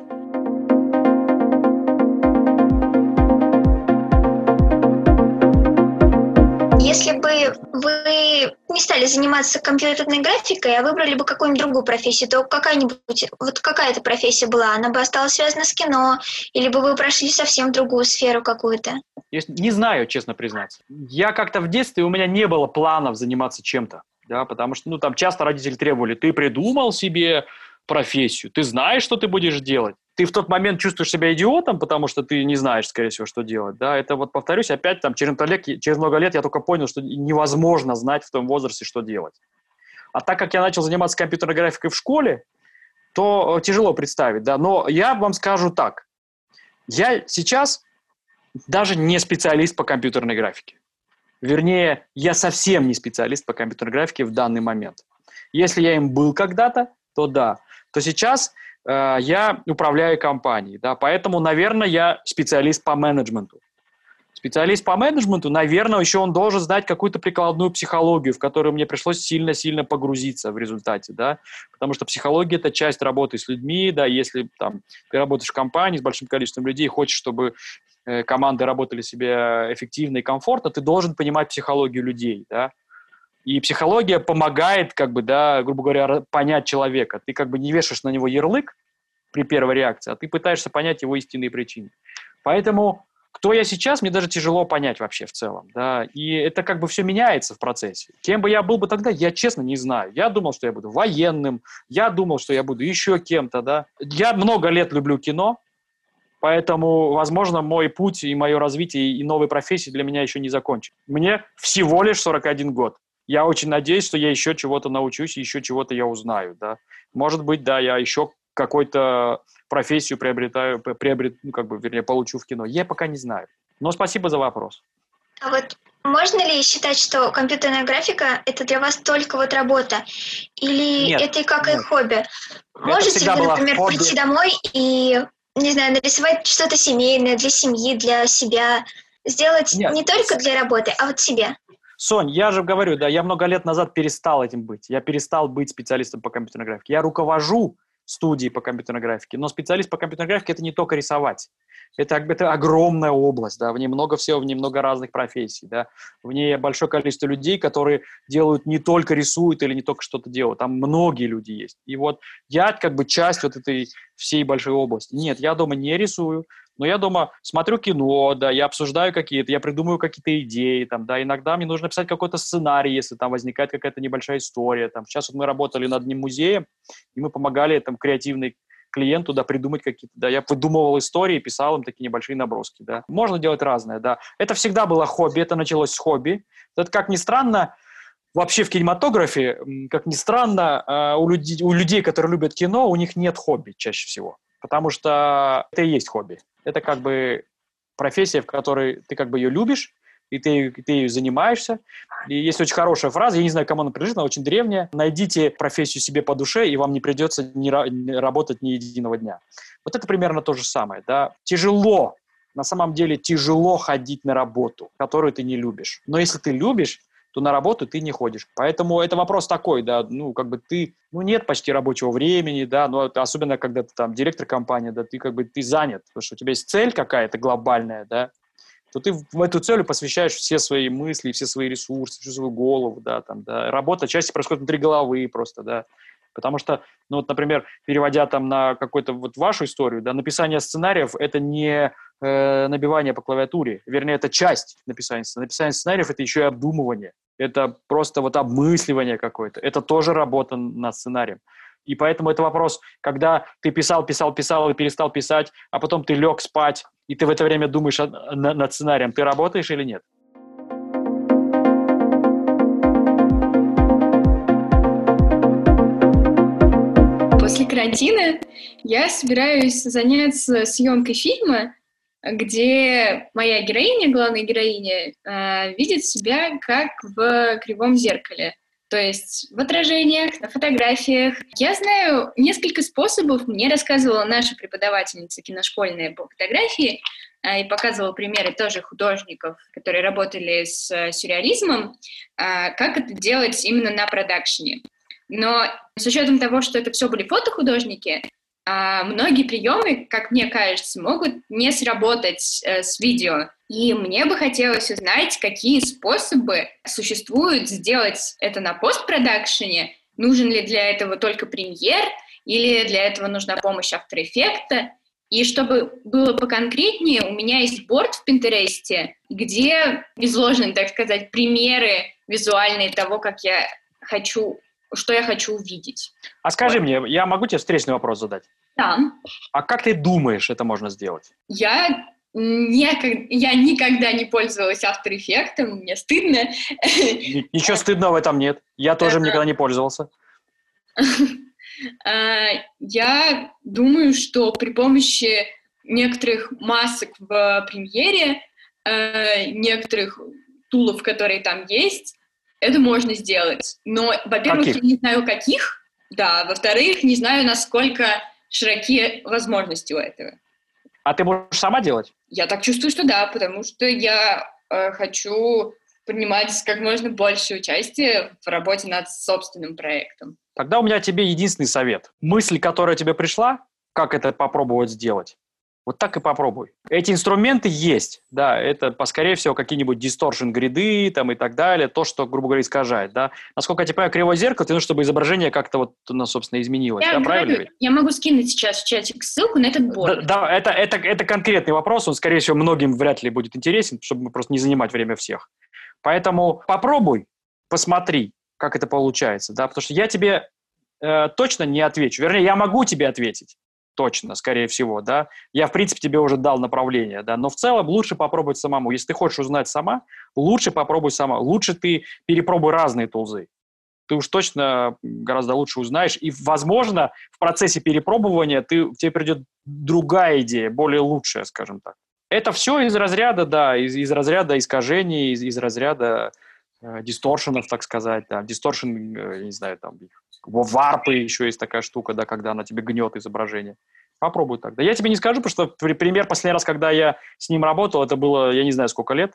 Если бы вы не стали заниматься компьютерной графикой, а выбрали бы какую-нибудь другую профессию, то какая-нибудь, вот какая то профессия была? Она бы осталась связана с кино, или бы вы прошли совсем другую сферу какую-то? Не знаю, честно признаться. Я как-то в детстве, у меня не было планов заниматься чем-то да, потому что, ну, там часто родители требовали, ты придумал себе профессию, ты знаешь, что ты будешь делать. Ты в тот момент чувствуешь себя идиотом, потому что ты не знаешь, скорее всего, что делать, да, это вот, повторюсь, опять там через много лет, через много лет я только понял, что невозможно знать в том возрасте, что делать. А так как я начал заниматься компьютерной графикой в школе, то тяжело представить, да, но я вам скажу так, я сейчас даже не специалист по компьютерной графике. Вернее, я совсем не специалист по компьютерной графике в данный момент. Если я им был когда-то, то да. То сейчас э, я управляю компанией, да, поэтому, наверное, я специалист по менеджменту. Специалист по менеджменту, наверное, еще он должен знать какую-то прикладную психологию, в которую мне пришлось сильно-сильно погрузиться в результате, да, потому что психология – это часть работы с людьми, да, если там ты работаешь в компании с большим количеством людей, хочешь, чтобы Э, команды работали себе эффективно и комфортно, ты должен понимать психологию людей, да. И психология помогает, как бы, да, грубо говоря, понять человека. Ты как бы не вешаешь на него ярлык при первой реакции, а ты пытаешься понять его истинные причины. Поэтому кто я сейчас, мне даже тяжело понять вообще в целом, да, и это как бы все меняется в процессе. Кем бы я был бы тогда, я честно не знаю. Я думал, что я буду военным, я думал, что я буду еще кем-то, да. Я много лет люблю кино, Поэтому, возможно, мой путь и мое развитие и новой профессии для меня еще не закончен. Мне всего лишь 41 год. Я очень надеюсь, что я еще чего-то научусь, еще чего-то я узнаю. Да? Может быть, да, я еще какую-то профессию приобретаю, приобрет, ну, как бы, вернее, получу в кино. Я пока не знаю. Но спасибо за вопрос. А вот можно ли считать, что компьютерная графика это для вас только вот работа? Или нет, это как нет. и хобби? Можете вы, например, хобби. прийти домой и не знаю, нарисовать что-то семейное для семьи, для себя, сделать Нет. не только для работы, а вот себе. Сонь, я же говорю, да, я много лет назад перестал этим быть. Я перестал быть специалистом по компьютерной графике. Я руковожу студией по компьютерной графике, но специалист по компьютерной графике – это не только рисовать. Это, это огромная область, да, в ней много всего, в ней много разных профессий, да, в ней большое количество людей, которые делают не только рисуют или не только что-то делают, там многие люди есть. И вот я как бы часть вот этой всей большой области. Нет, я дома не рисую, но я дома смотрю кино, да, я обсуждаю какие-то, я придумываю какие-то идеи, там, да, иногда мне нужно писать какой-то сценарий, если там возникает какая-то небольшая история, там, сейчас вот мы работали над одним музеем, и мы помогали там креативной клиенту, да, придумать какие-то, да, я выдумывал истории, писал им такие небольшие наброски, да. Можно делать разное, да. Это всегда было хобби, это началось с хобби. Это, как ни странно, вообще в кинематографе, как ни странно, а, у людей, у людей, которые любят кино, у них нет хобби чаще всего. Потому что это и есть хобби. Это как бы профессия, в которой ты как бы ее любишь, и ты, ты ею занимаешься. И есть очень хорошая фраза, я не знаю, кому она принадлежит, она очень древняя. Найдите профессию себе по душе, и вам не придется не, работать ни единого дня. Вот это примерно то же самое. Да? Тяжело, на самом деле тяжело ходить на работу, которую ты не любишь. Но если ты любишь, то на работу ты не ходишь. Поэтому это вопрос такой, да, ну, как бы ты, ну, нет почти рабочего времени, да, но особенно когда ты там директор компании, да, ты как бы, ты занят, потому что у тебя есть цель какая-то глобальная, да, то ты в эту цель посвящаешь все свои мысли, все свои ресурсы, всю свою голову, да, там, да. Работа части происходит внутри головы просто, да. Потому что, ну вот, например, переводя там на какую-то вот вашу историю, да, написание сценариев – это не э, набивание по клавиатуре, вернее, это часть написания сценариев. Написание сценариев – это еще и обдумывание, это просто вот обмысливание какое-то, это тоже работа над сценарием. И поэтому это вопрос, когда ты писал, писал, писал и перестал писать, а потом ты лег спать, и ты в это время думаешь над сценарием, ты работаешь или нет? После карантина я собираюсь заняться съемкой фильма, где моя героиня, главная героиня, э, видит себя как в кривом зеркале. То есть в отражениях, на фотографиях. Я знаю несколько способов. Мне рассказывала наша преподавательница киношкольной по фотографии а, и показывала примеры тоже художников, которые работали с э, сюрреализмом, а, как это делать именно на продакшене. Но с учетом того, что это все были фотохудожники, а, многие приемы, как мне кажется, могут не сработать э, с видео. И мне бы хотелось узнать, какие способы существуют сделать это на постпродакшене. Нужен ли для этого только премьер, или для этого нужна помощь After Effects. И чтобы было поконкретнее, у меня есть борт в Пинтересте, где изложены, так сказать, примеры визуальные того, как я хочу что я хочу увидеть. А скажи вот. мне, я могу тебе встречный вопрос задать? Да. А как ты думаешь, это можно сделать? Я не, я никогда не пользовалась After Effects, мне стыдно. Ничего стыдного в этом нет. Я тоже никогда не пользовался. А, я думаю, что при помощи некоторых масок в премьере, а, некоторых тулов, которые там есть, это можно сделать. Но, во-первых, я не знаю каких, да, во-вторых, не знаю, насколько широкие возможности у этого. А ты можешь сама делать? Я так чувствую, что да, потому что я э, хочу принимать как можно больше участия в работе над собственным проектом. Тогда у меня тебе единственный совет. Мысль, которая тебе пришла, как это попробовать сделать, вот так и попробуй. Эти инструменты есть, да, это, скорее всего, какие-нибудь distortion гриды там и так далее, то, что, грубо говоря, искажает, да. Насколько я понимаю, кривое зеркало, ты нужно, чтобы изображение как-то вот, ну, собственно, изменилось, я да, говорю, правильно? Я могу скинуть сейчас в чатик ссылку на этот борт. Да, да это, это, это конкретный вопрос, он, скорее всего, многим вряд ли будет интересен, чтобы просто не занимать время всех. Поэтому попробуй, посмотри, как это получается, да, потому что я тебе э, точно не отвечу. Вернее, я могу тебе ответить, точно, скорее всего, да. Я, в принципе, тебе уже дал направление, да, но в целом лучше попробовать самому. Если ты хочешь узнать сама, лучше попробуй сама. Лучше ты перепробуй разные тулзы. Ты уж точно гораздо лучше узнаешь. И, возможно, в процессе перепробования ты, тебе придет другая идея, более лучшая, скажем так. Это все из разряда, да, из, из разряда искажений, из, из разряда э, так сказать, да, дисторшн, э, не знаю, там, варпы еще есть такая штука, да, когда она тебе гнет изображение. Попробуй так. Да я тебе не скажу, потому что пример последний раз, когда я с ним работал, это было, я не знаю, сколько лет.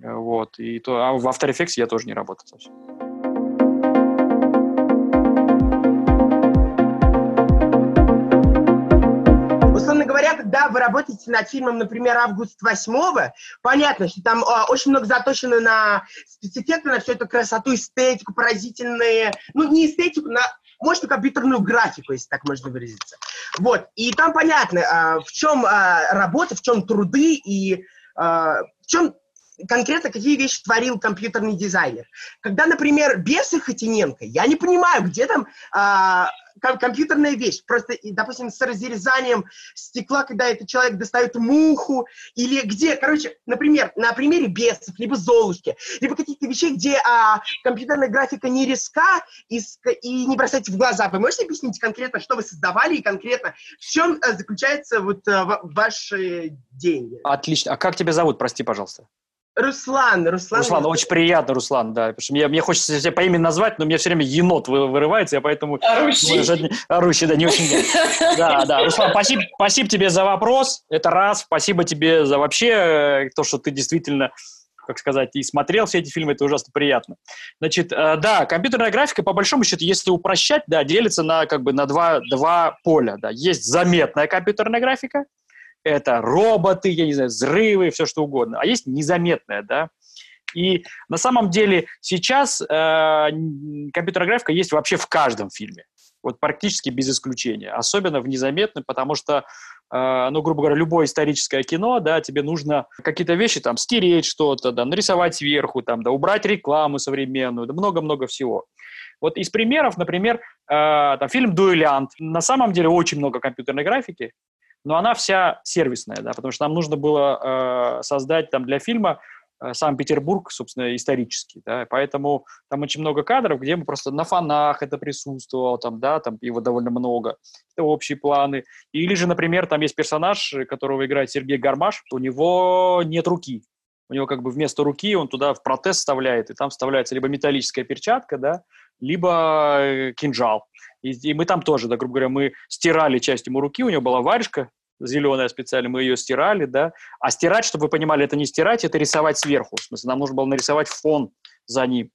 Э, вот. И то, а в After Effects я тоже не работал совсем. Когда вы работаете над фильмом, например, «Август 8 понятно, что там э, очень много заточено на спецэффекты, на всю эту красоту, эстетику, поразительные, ну, не эстетику, на может, компьютерную графику, если так можно выразиться. Вот, и там понятно, э, в чем э, работа, в чем труды и э, в чем конкретно какие вещи творил компьютерный дизайнер. Когда, например, Бесы Хотиненко, я не понимаю, где там а, компьютерная вещь. Просто, допустим, с разрезанием стекла, когда этот человек достает муху, или где, короче, например, на примере Бесов, либо Золушки, либо каких-то вещей, где а, компьютерная графика не резка и, и не бросайте в глаза. Вы можете объяснить конкретно, что вы создавали и конкретно в чем а, заключается вот а, ваши деньги? Отлично. А как тебя зовут, прости, пожалуйста? Руслан, Руслан. Руслан, очень приятно, Руслан, да. Потому что мне, мне хочется тебя по имени назвать, но мне все время енот вырывается, я поэтому... Орущий. Орущий, да, не очень... Да, да. Руслан, спасибо, спасибо тебе за вопрос, это раз. Спасибо тебе за вообще э, то, что ты действительно как сказать, и смотрел все эти фильмы, это ужасно приятно. Значит, э, да, компьютерная графика, по большому счету, если упрощать, да, делится на, как бы, на два, два поля, да. Есть заметная компьютерная графика, это роботы, я не знаю, взрывы, все что угодно, а есть незаметная, да. И на самом деле сейчас э, компьютерная графика есть вообще в каждом фильме. Вот практически без исключения. Особенно в незаметном, потому что а, ну, грубо говоря, любое историческое кино, да, тебе нужно какие-то вещи, там, стереть что-то, да, нарисовать сверху, там, да, убрать рекламу современную, да, много-много всего. Вот из примеров, например, э, там, фильм «Дуэлянт». На самом деле очень много компьютерной графики, но она вся сервисная, да, потому что нам нужно было э, создать там для фильма Э, Санкт-Петербург, собственно, исторический, да, поэтому там очень много кадров, где мы просто на фонах это присутствовало, там, да, там его довольно много, это общие планы. Или же, например, там есть персонаж, которого играет Сергей Гармаш, у него нет руки, у него как бы вместо руки он туда в протез вставляет, и там вставляется либо металлическая перчатка, да, либо э, кинжал. И, и мы там тоже, да, грубо говоря, мы стирали часть ему руки, у него была варежка, зеленая специально, мы ее стирали, да. А стирать, чтобы вы понимали, это не стирать, это рисовать сверху. В смысле, нам нужно было нарисовать фон за ним.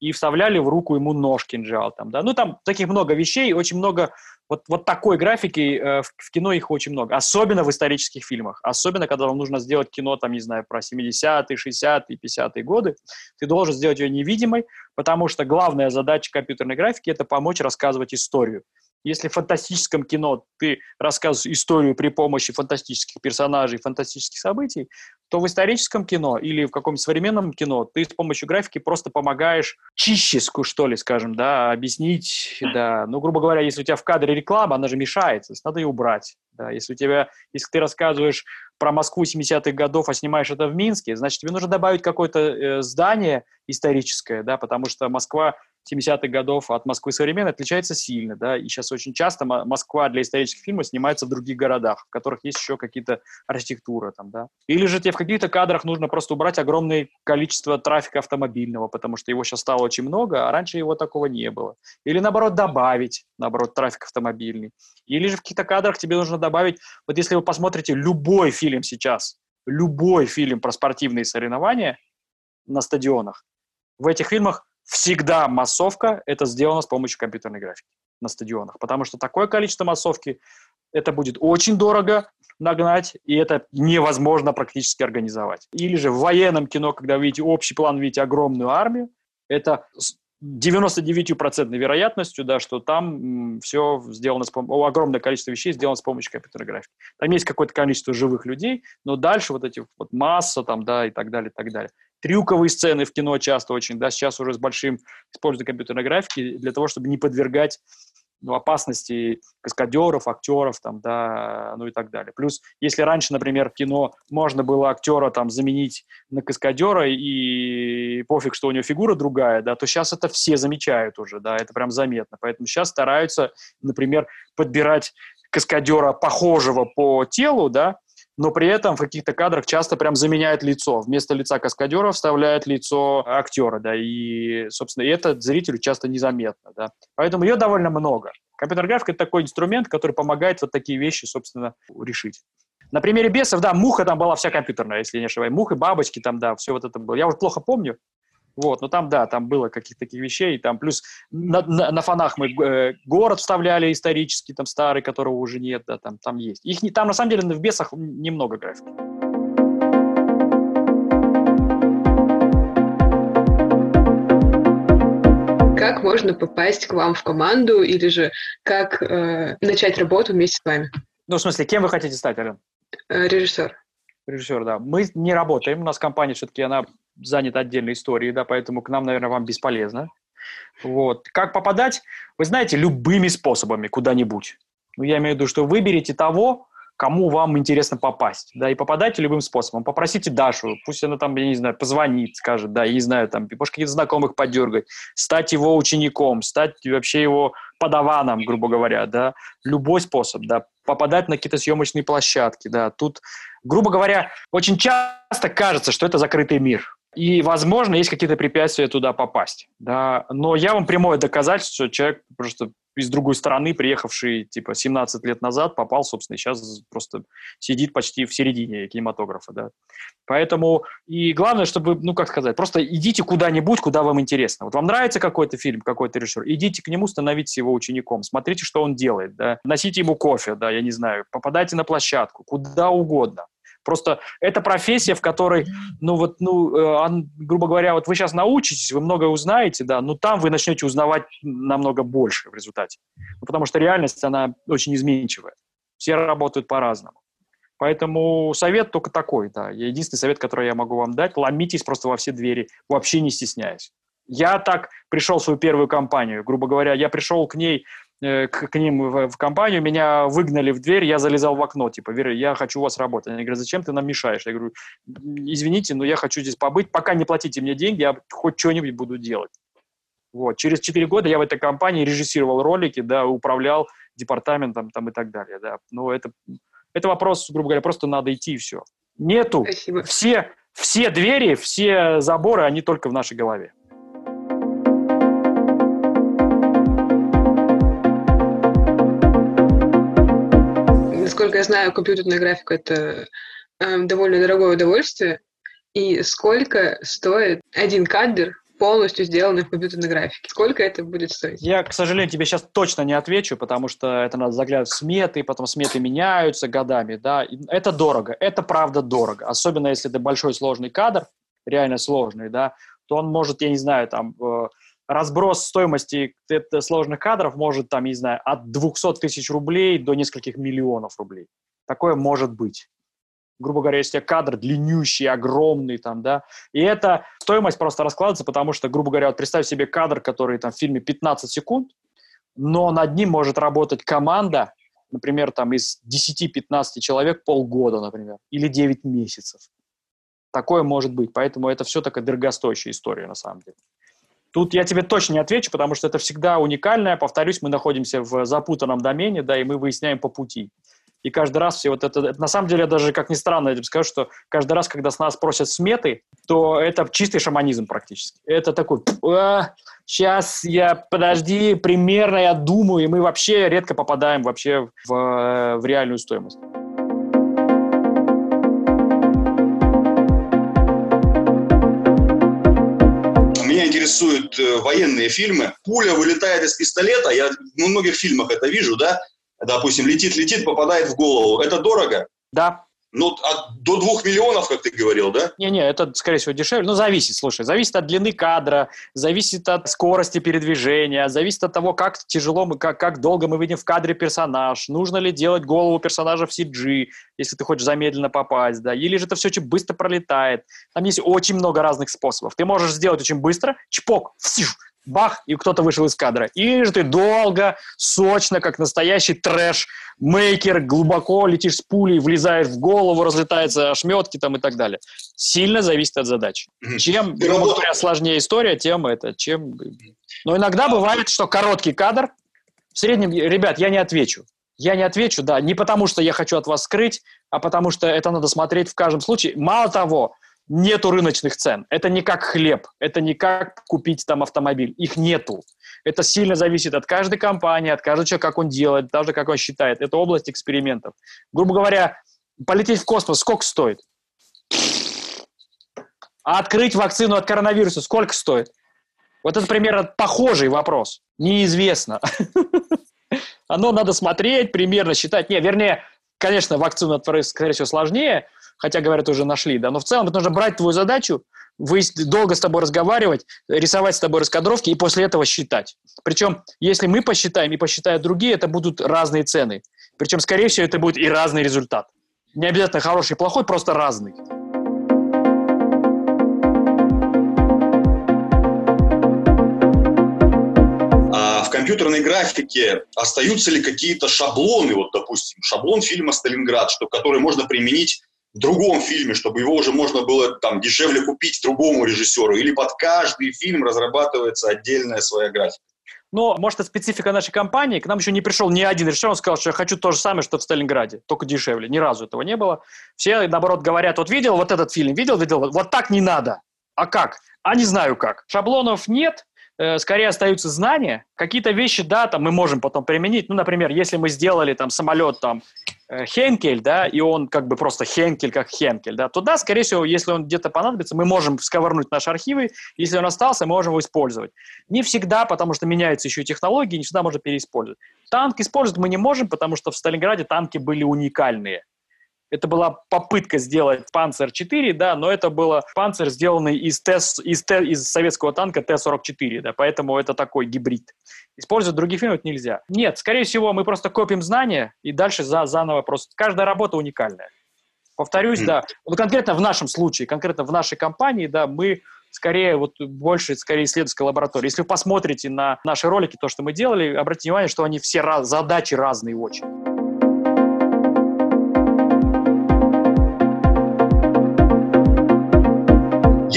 И вставляли в руку ему нож кинжал там, да. Ну, там таких много вещей, очень много вот, вот такой графики э, в, в кино их очень много. Особенно в исторических фильмах. Особенно, когда вам нужно сделать кино, там, не знаю, про 70-е, 60-е, 50-е годы. Ты должен сделать ее невидимой, потому что главная задача компьютерной графики – это помочь рассказывать историю. Если в фантастическом кино ты рассказываешь историю при помощи фантастических персонажей, фантастических событий, то в историческом кино или в каком-то современном кино ты с помощью графики просто помогаешь чище, что ли, скажем, да, объяснить, да. Ну, грубо говоря, если у тебя в кадре реклама, она же мешает, то есть надо ее убрать. Да. Если у тебя, если ты рассказываешь про Москву 70-х годов, а снимаешь это в Минске, значит, тебе нужно добавить какое-то э, здание историческое, да, потому что Москва 70-х годов от Москвы современной отличается сильно, да, и сейчас очень часто Москва для исторических фильмов снимается в других городах, в которых есть еще какие-то архитектура там, да. Или же тебе в каких-то кадрах нужно просто убрать огромное количество трафика автомобильного, потому что его сейчас стало очень много, а раньше его такого не было. Или наоборот добавить, наоборот, трафик автомобильный. Или же в каких-то кадрах тебе нужно добавить, вот если вы посмотрите любой фильм сейчас, любой фильм про спортивные соревнования на стадионах, в этих фильмах всегда массовка это сделано с помощью компьютерной графики на стадионах, потому что такое количество массовки это будет очень дорого нагнать, и это невозможно практически организовать. Или же в военном кино, когда вы видите общий план, видите огромную армию, это 99% вероятностью, да, что там все сделано, с пом- огромное количество вещей сделано с помощью компьютерной графики. Там есть какое-то количество живых людей, но дальше вот эти вот масса там, да, и так далее, и так далее. Трюковые сцены в кино часто очень, да, сейчас уже с большим использованием компьютерной графики для того, чтобы не подвергать ну, опасности каскадеров, актеров, там, да, ну и так далее. Плюс, если раньше, например, в кино можно было актера там заменить на каскадера и пофиг, что у него фигура другая, да, то сейчас это все замечают уже, да, это прям заметно. Поэтому сейчас стараются, например, подбирать каскадера похожего по телу, да, но при этом в каких-то кадрах часто прям заменяют лицо. Вместо лица каскадера вставляют лицо актера, да, и, собственно, и это зрителю часто незаметно, да. Поэтому ее довольно много. Компьютерная графика – это такой инструмент, который помогает вот такие вещи, собственно, решить. На примере бесов, да, муха там была вся компьютерная, если не ошибаюсь. Мух и бабочки там, да, все вот это было. Я уже плохо помню, вот, но там, да, там было каких-то таких вещей, там плюс на, на, на фонах мы э, город вставляли исторический, там старый, которого уже нет, да, там, там есть. Их не, там на самом деле в бесах немного графики. Как можно попасть к вам в команду или же как э, начать работу вместе с вами? Ну, в смысле, кем вы хотите стать, Ален? Э, режиссер. Режиссер, да. Мы не работаем, у нас компания все-таки, она занят отдельной историей, да, поэтому к нам, наверное, вам бесполезно. Вот. Как попадать? Вы знаете, любыми способами куда-нибудь. Ну, я имею в виду, что выберите того, кому вам интересно попасть, да, и попадайте любым способом. Попросите Дашу, пусть она там, я не знаю, позвонит, скажет, да, я не знаю, там, может, каких-то знакомых подергать, стать его учеником, стать вообще его подаваном, грубо говоря, да, любой способ, да, попадать на какие-то съемочные площадки, да, тут, грубо говоря, очень часто кажется, что это закрытый мир, и, возможно, есть какие-то препятствия туда попасть, да, но я вам прямое доказательство, что человек просто из другой страны, приехавший, типа, 17 лет назад, попал, собственно, и сейчас просто сидит почти в середине кинематографа, да. Поэтому, и главное, чтобы, ну, как сказать, просто идите куда-нибудь, куда вам интересно. Вот вам нравится какой-то фильм, какой-то режиссер, идите к нему, становитесь его учеником, смотрите, что он делает, да, носите ему кофе, да, я не знаю, попадайте на площадку, куда угодно. Просто это профессия, в которой, ну вот, ну, э, грубо говоря, вот вы сейчас научитесь, вы многое узнаете, да, но там вы начнете узнавать намного больше в результате. Ну, потому что реальность, она очень изменчивая. Все работают по-разному. Поэтому совет только такой, да. Единственный совет, который я могу вам дать, ломитесь просто во все двери, вообще не стесняясь. Я так пришел в свою первую компанию, грубо говоря, я пришел к ней к, к ним в, в компанию, меня выгнали в дверь, я залезал в окно, типа, Вера, я хочу у вас работать. Они говорят, зачем ты нам мешаешь? Я говорю, извините, но я хочу здесь побыть, пока не платите мне деньги, я хоть что-нибудь буду делать. Вот. Через 4 года я в этой компании режиссировал ролики, да, управлял департаментом там и так далее, да. Но это, это вопрос, грубо говоря, просто надо идти и все. Нету. Спасибо. Все, все двери, все заборы, они только в нашей голове. Насколько я знаю, компьютерная графика — это э, довольно дорогое удовольствие. И сколько стоит один кадр, полностью сделанный в компьютерной графике. Сколько это будет стоить? Я, к сожалению, тебе сейчас точно не отвечу, потому что это надо заглядывать в сметы, потом сметы меняются годами, да. Это дорого, это правда дорого. Особенно если это большой сложный кадр, реально сложный, да, то он может, я не знаю, там, э, разброс стоимости сложных кадров может, там, не знаю, от 200 тысяч рублей до нескольких миллионов рублей. Такое может быть. Грубо говоря, если кадр длиннющий, огромный, там, да, и эта стоимость просто раскладывается, потому что, грубо говоря, вот представь себе кадр, который там в фильме 15 секунд, но над ним может работать команда, например, там из 10-15 человек полгода, например, или 9 месяцев. Такое может быть, поэтому это все такая дорогостоящая история на самом деле. Тут я тебе точно не отвечу, потому что это всегда уникальное. Повторюсь, мы находимся в запутанном домене, да, и мы выясняем по пути. И каждый раз все вот это, это... На самом деле, даже, как ни странно, я тебе скажу, что каждый раз, когда с нас просят сметы, то это чистый шаманизм практически. Это такой, а, сейчас я, подожди, примерно я думаю, и мы вообще редко попадаем вообще в, в реальную стоимость. Интересуют э, военные фильмы. Пуля вылетает из пистолета, я в многих фильмах это вижу, да, допустим, летит-летит, попадает в голову. Это дорого? Да. Ну, от, до двух миллионов, как ты говорил, да? Не-не, это, скорее всего, дешевле. Ну, зависит, слушай, зависит от длины кадра, зависит от скорости передвижения, зависит от того, как тяжело мы, как, как долго мы видим в кадре персонаж, нужно ли делать голову персонажа в CG, если ты хочешь замедленно попасть, да, или же это все очень быстро пролетает. Там есть очень много разных способов. Ты можешь сделать очень быстро, чпок, фсиш, бах, и кто-то вышел из кадра. Или же ты долго, сочно, как настоящий трэш, мейкер, глубоко летишь с пулей, влезаешь в голову, разлетаются ошметки там и так далее. Сильно зависит от задачи. Чем, грубо говоря, сложнее история, тем это, чем... Но иногда бывает, что короткий кадр, в среднем, ребят, я не отвечу. Я не отвечу, да, не потому что я хочу от вас скрыть, а потому что это надо смотреть в каждом случае. Мало того, нету рыночных цен. Это не как хлеб, это не как купить там автомобиль. Их нету. Это сильно зависит от каждой компании, от каждого человека, как он делает, даже как он считает. Это область экспериментов. Грубо говоря, полететь в космос сколько стоит? А открыть вакцину от коронавируса сколько стоит? Вот это примерно похожий вопрос. Неизвестно. Оно надо смотреть, примерно считать. Не, вернее, конечно, вакцину от скорее всего, сложнее, хотя, говорят, уже нашли, да, но в целом это нужно брать твою задачу, вы долго с тобой разговаривать, рисовать с тобой раскадровки и после этого считать. Причем, если мы посчитаем и посчитают другие, это будут разные цены. Причем, скорее всего, это будет и разный результат. Не обязательно хороший и плохой, просто разный. компьютерной графике остаются ли какие-то шаблоны, вот, допустим, шаблон фильма «Сталинград», что, который можно применить в другом фильме, чтобы его уже можно было там дешевле купить другому режиссеру, или под каждый фильм разрабатывается отдельная своя графика? Но, может, это специфика нашей компании. К нам еще не пришел ни один режиссер, он сказал, что я хочу то же самое, что в Сталинграде, только дешевле. Ни разу этого не было. Все, наоборот, говорят, вот видел вот этот фильм, видел, видел, вот так не надо. А как? А не знаю как. Шаблонов нет, скорее остаются знания. Какие-то вещи, да, там мы можем потом применить. Ну, например, если мы сделали там самолет там э, Хенкель, да, и он как бы просто Хенкель как Хенкель, да, то да, скорее всего, если он где-то понадобится, мы можем сковырнуть наши архивы, если он остался, мы можем его использовать. Не всегда, потому что меняются еще технологии, не всегда можно переиспользовать. Танк использовать мы не можем, потому что в Сталинграде танки были уникальные. Это была попытка сделать Панцер 4, да, но это был Панцер, сделанный из, Т, из, Т, из советского танка Т-44, да, поэтому это такой гибрид. Использовать другие фильмы нельзя. Нет, скорее всего, мы просто копим знания и дальше за, заново просто... Каждая работа уникальная. Повторюсь, mm. да, вот конкретно в нашем случае, конкретно в нашей компании, да, мы скорее вот больше скорее исследовательской лаборатории. Если вы посмотрите на наши ролики, то, что мы делали, обратите внимание, что они все раз, задачи разные очень.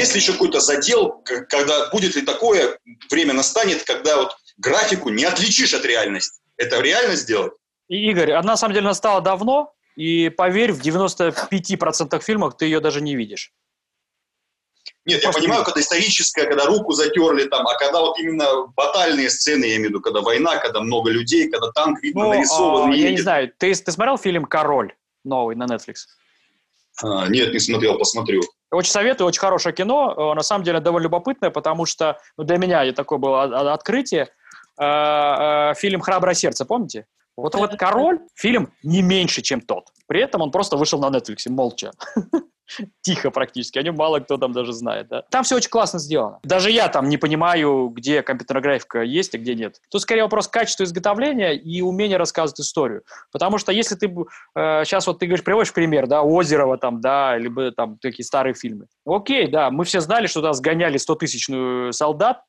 Есть ли еще какой-то задел, когда будет ли такое время настанет, когда вот графику не отличишь от реальности? Это реально сделать? И, Игорь, она на самом деле настала давно, и поверь, в 95% фильмах ты ее даже не видишь. Нет, я понимаю, когда историческая, когда руку затерли там, а когда вот именно батальные сцены, я имею в виду, когда война, когда много людей, когда танк видно ну, нарисован. А, я не знаю, ты, ты смотрел фильм «Король» новый на Netflix? А, нет, не смотрел, посмотрю. Очень советую, очень хорошее кино. Э, на самом деле довольно любопытное, потому что ну, для меня такое было открытие. Э, э, фильм «Храброе сердце», помните? Вот вот «Король» фильм не меньше, чем тот. При этом он просто вышел на Netflix, молча. Тихо практически, о нем мало кто там даже знает. Да? Там все очень классно сделано. Даже я там не понимаю, где компьютерная графика есть, а где нет. Тут скорее вопрос качества изготовления и умения рассказывать историю. Потому что если ты э, сейчас вот ты говоришь, приводишь пример, да, Озерова там, да, либо там такие старые фильмы. Окей, да, мы все знали, что туда сгоняли 100-тысячную солдат,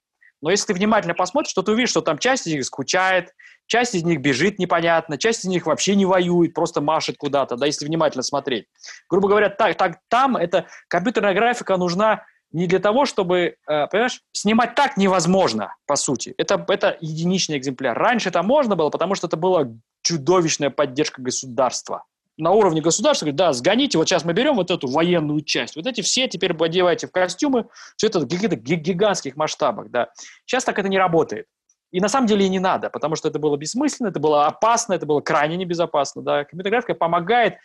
но если ты внимательно посмотришь, то ты увидишь, что там часть из них скучает, часть из них бежит непонятно, часть из них вообще не воюет, просто машет куда-то, да, если внимательно смотреть. Грубо говоря, так, так, там эта компьютерная графика нужна не для того, чтобы, э, понимаешь, снимать так невозможно, по сути. Это, это единичный экземпляр. Раньше это можно было, потому что это была чудовищная поддержка государства на уровне государства говорит, да, сгоните, вот сейчас мы берем вот эту военную часть, вот эти все теперь одевайте в костюмы, все это в каких-то гигантских масштабах, да. Сейчас так это не работает. И на самом деле и не надо, потому что это было бессмысленно, это было опасно, это было крайне небезопасно, да. Компьютерографика помогает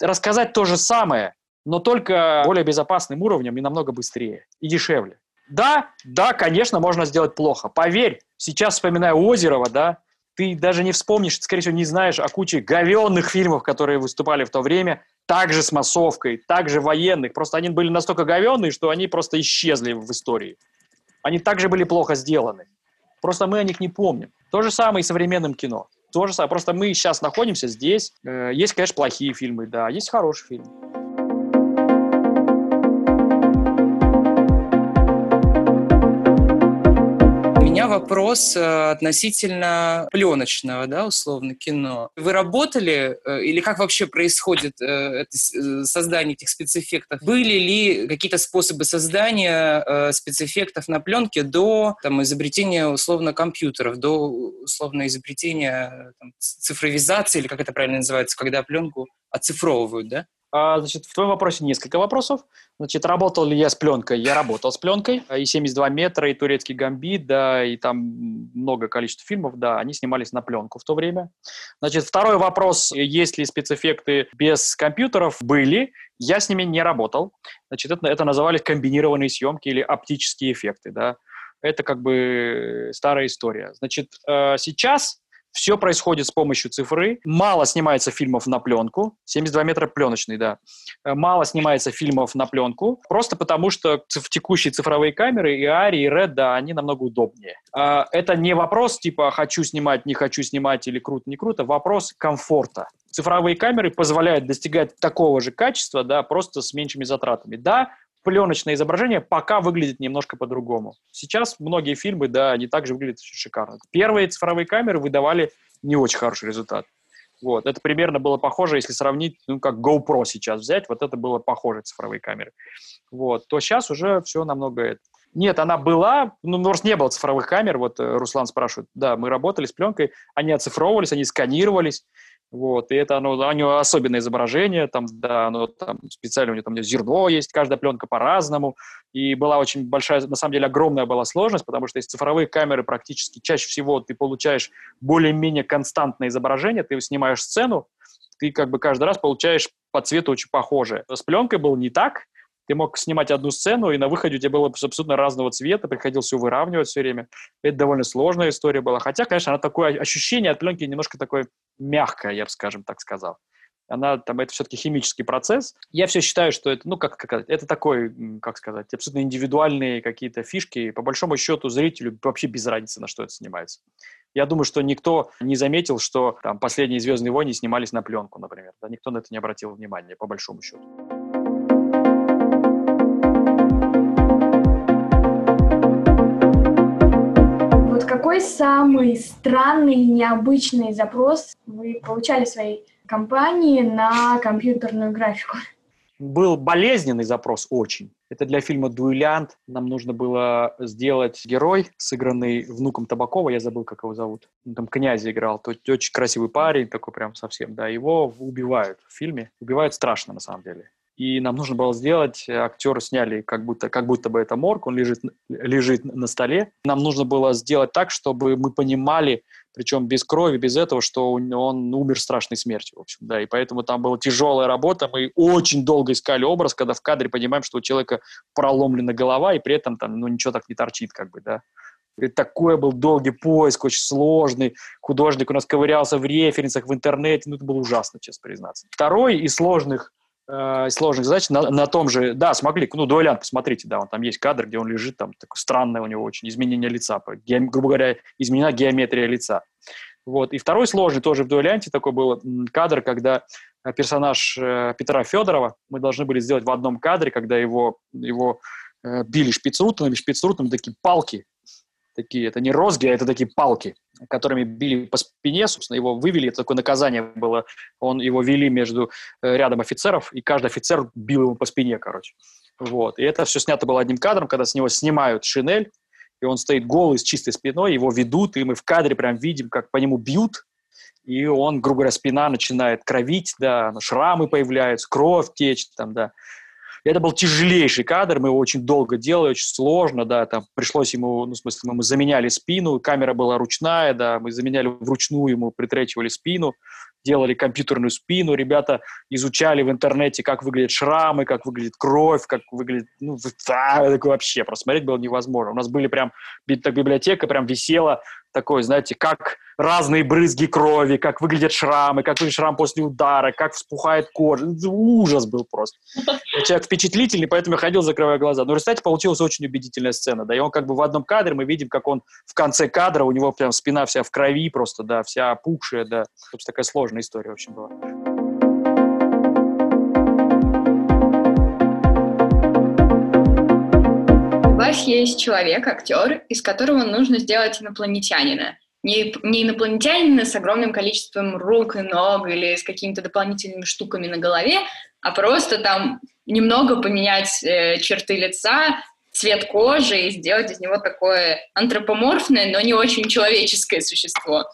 рассказать то же самое, но только более безопасным уровнем и намного быстрее и дешевле. Да, да, конечно, можно сделать плохо. Поверь, сейчас вспоминаю Озерова, да, ты даже не вспомнишь, скорее всего, не знаешь о куче говенных фильмов, которые выступали в то время, также с массовкой, также военных. Просто они были настолько говенные, что они просто исчезли в истории. Они также были плохо сделаны. Просто мы о них не помним. То же самое и с современным кино. То же самое. Просто мы сейчас находимся здесь. Э, есть, конечно, плохие фильмы, да, есть хорошие фильмы. Меня вопрос э, относительно пленочного, да, условно, кино. Вы работали э, или как вообще происходит э, это, создание этих спецэффектов? Были ли какие-то способы создания спецэффектов на пленке до там, изобретения, условно, компьютеров, до, условно, изобретения там, цифровизации, или как это правильно называется, когда пленку оцифровывают, да? А, значит, в твоем вопросе несколько вопросов. Значит, работал ли я с пленкой? Я работал с пленкой. И 72 метра, и турецкий гамбит, да, и там много количества фильмов, да, они снимались на пленку в то время. Значит, второй вопрос, есть ли спецэффекты без компьютеров? Были. Я с ними не работал. Значит, это, это назывались комбинированные съемки или оптические эффекты, да. Это как бы старая история. Значит, э, сейчас все происходит с помощью цифры. Мало снимается фильмов на пленку. 72 метра пленочный, да. Э, мало снимается фильмов на пленку. Просто потому, что в текущие цифровые камеры и Ари, и Red, да, они намного удобнее. А, это не вопрос типа «хочу снимать, не хочу снимать» или «круто, не круто». Вопрос комфорта. Цифровые камеры позволяют достигать такого же качества, да, просто с меньшими затратами. Да, пленочное изображение пока выглядит немножко по-другому. Сейчас многие фильмы, да, они также выглядят шикарно. Первые цифровые камеры выдавали не очень хороший результат. Вот. Это примерно было похоже, если сравнить, ну, как GoPro сейчас взять, вот это было похоже цифровые камеры. Вот. То сейчас уже все намного... Нет, она была, ну, просто не было цифровых камер, вот э, Руслан спрашивает. Да, мы работали с пленкой, они оцифровывались, они сканировались, вот, и это оно, у него особенное изображение, там, да, оно там специально, у него там зерно есть, каждая пленка по-разному, и была очень большая, на самом деле огромная была сложность, потому что из цифровые камеры практически чаще всего ты получаешь более-менее константное изображение, ты снимаешь сцену, ты как бы каждый раз получаешь по цвету очень похожее. С пленкой было не так, ты мог снимать одну сцену, и на выходе у тебя было абсолютно разного цвета, приходилось все выравнивать все время. Это довольно сложная история была. Хотя, конечно, она такое ощущение от пленки немножко такое мягкое, я бы, скажем так сказал. Она, там, это все-таки химический процесс. Я все считаю, что это, ну, как, как это такой, как сказать, абсолютно индивидуальные какие-то фишки. По большому счету, зрителю вообще без разницы, на что это снимается. Я думаю, что никто не заметил, что там последние «Звездные войны» снимались на пленку, например. Да, никто на это не обратил внимания, по большому счету. Какой самый странный, необычный запрос вы получали в своей компании на компьютерную графику? Был болезненный запрос очень. Это для фильма «Дуэлянт». Нам нужно было сделать герой, сыгранный внуком Табакова, я забыл, как его зовут. Он там князя играл, то очень красивый парень, такой прям совсем, да. Его убивают в фильме. Убивают страшно, на самом деле и нам нужно было сделать, э, актеры сняли как будто, как будто бы это морг, он лежит, лежит на столе. Нам нужно было сделать так, чтобы мы понимали, причем без крови, без этого, что он умер страшной смертью, в общем, да, и поэтому там была тяжелая работа, мы очень долго искали образ, когда в кадре понимаем, что у человека проломлена голова, и при этом там, ну, ничего так не торчит, как бы, да. И такой был долгий поиск, очень сложный. Художник у нас ковырялся в референсах, в интернете. Ну, это было ужасно, честно признаться. Второй из сложных э, сложных задач на, на том же, да, смогли, ну, дуэлянт, посмотрите, да, он там есть кадр, где он лежит, там такое странное у него очень изменение лица, ге, грубо говоря, изменена геометрия лица. Вот. И второй сложный тоже в дуэлянте такой был кадр, когда э, персонаж э, Петра Федорова, мы должны были сделать в одном кадре, когда его, его э, били шпицрутами, шпицрутами такие палки, такие, это не розги, а это такие палки, которыми били по спине, собственно, его вывели, это такое наказание было, он его вели между э, рядом офицеров, и каждый офицер бил его по спине, короче. Вот. И это все снято было одним кадром, когда с него снимают шинель, и он стоит голый, с чистой спиной, его ведут, и мы в кадре прям видим, как по нему бьют, и он, грубо говоря, спина начинает кровить, да, шрамы появляются, кровь течет там, да. Это был тяжелейший кадр, мы его очень долго делали, очень сложно, да, там пришлось ему, ну, в смысле, мы заменяли спину, камера была ручная, да, мы заменяли вручную ему, притречивали спину, делали компьютерную спину, ребята изучали в интернете, как выглядят шрамы, как выглядит кровь, как выглядит, ну, да, такое вообще, просмотреть было невозможно. У нас были прям, так библиотека прям висела такой, знаете, как разные брызги крови, как выглядят шрамы, как выглядит шрам после удара, как вспухает кожа. Ужас был просто. Человек впечатлительный, поэтому я ходил, закрывая глаза. Но, кстати, получилась очень убедительная сцена. Да, и он как бы в одном кадре, мы видим, как он в конце кадра, у него прям спина вся в крови просто, да, вся опухшая, да. Собственно, такая сложная история, в общем, была. Вас есть человек, актер, из которого нужно сделать инопланетянина. Не, не инопланетянина с огромным количеством рук и ног или с какими-то дополнительными штуками на голове, а просто там немного поменять э, черты лица, цвет кожи и сделать из него такое антропоморфное, но не очень человеческое существо.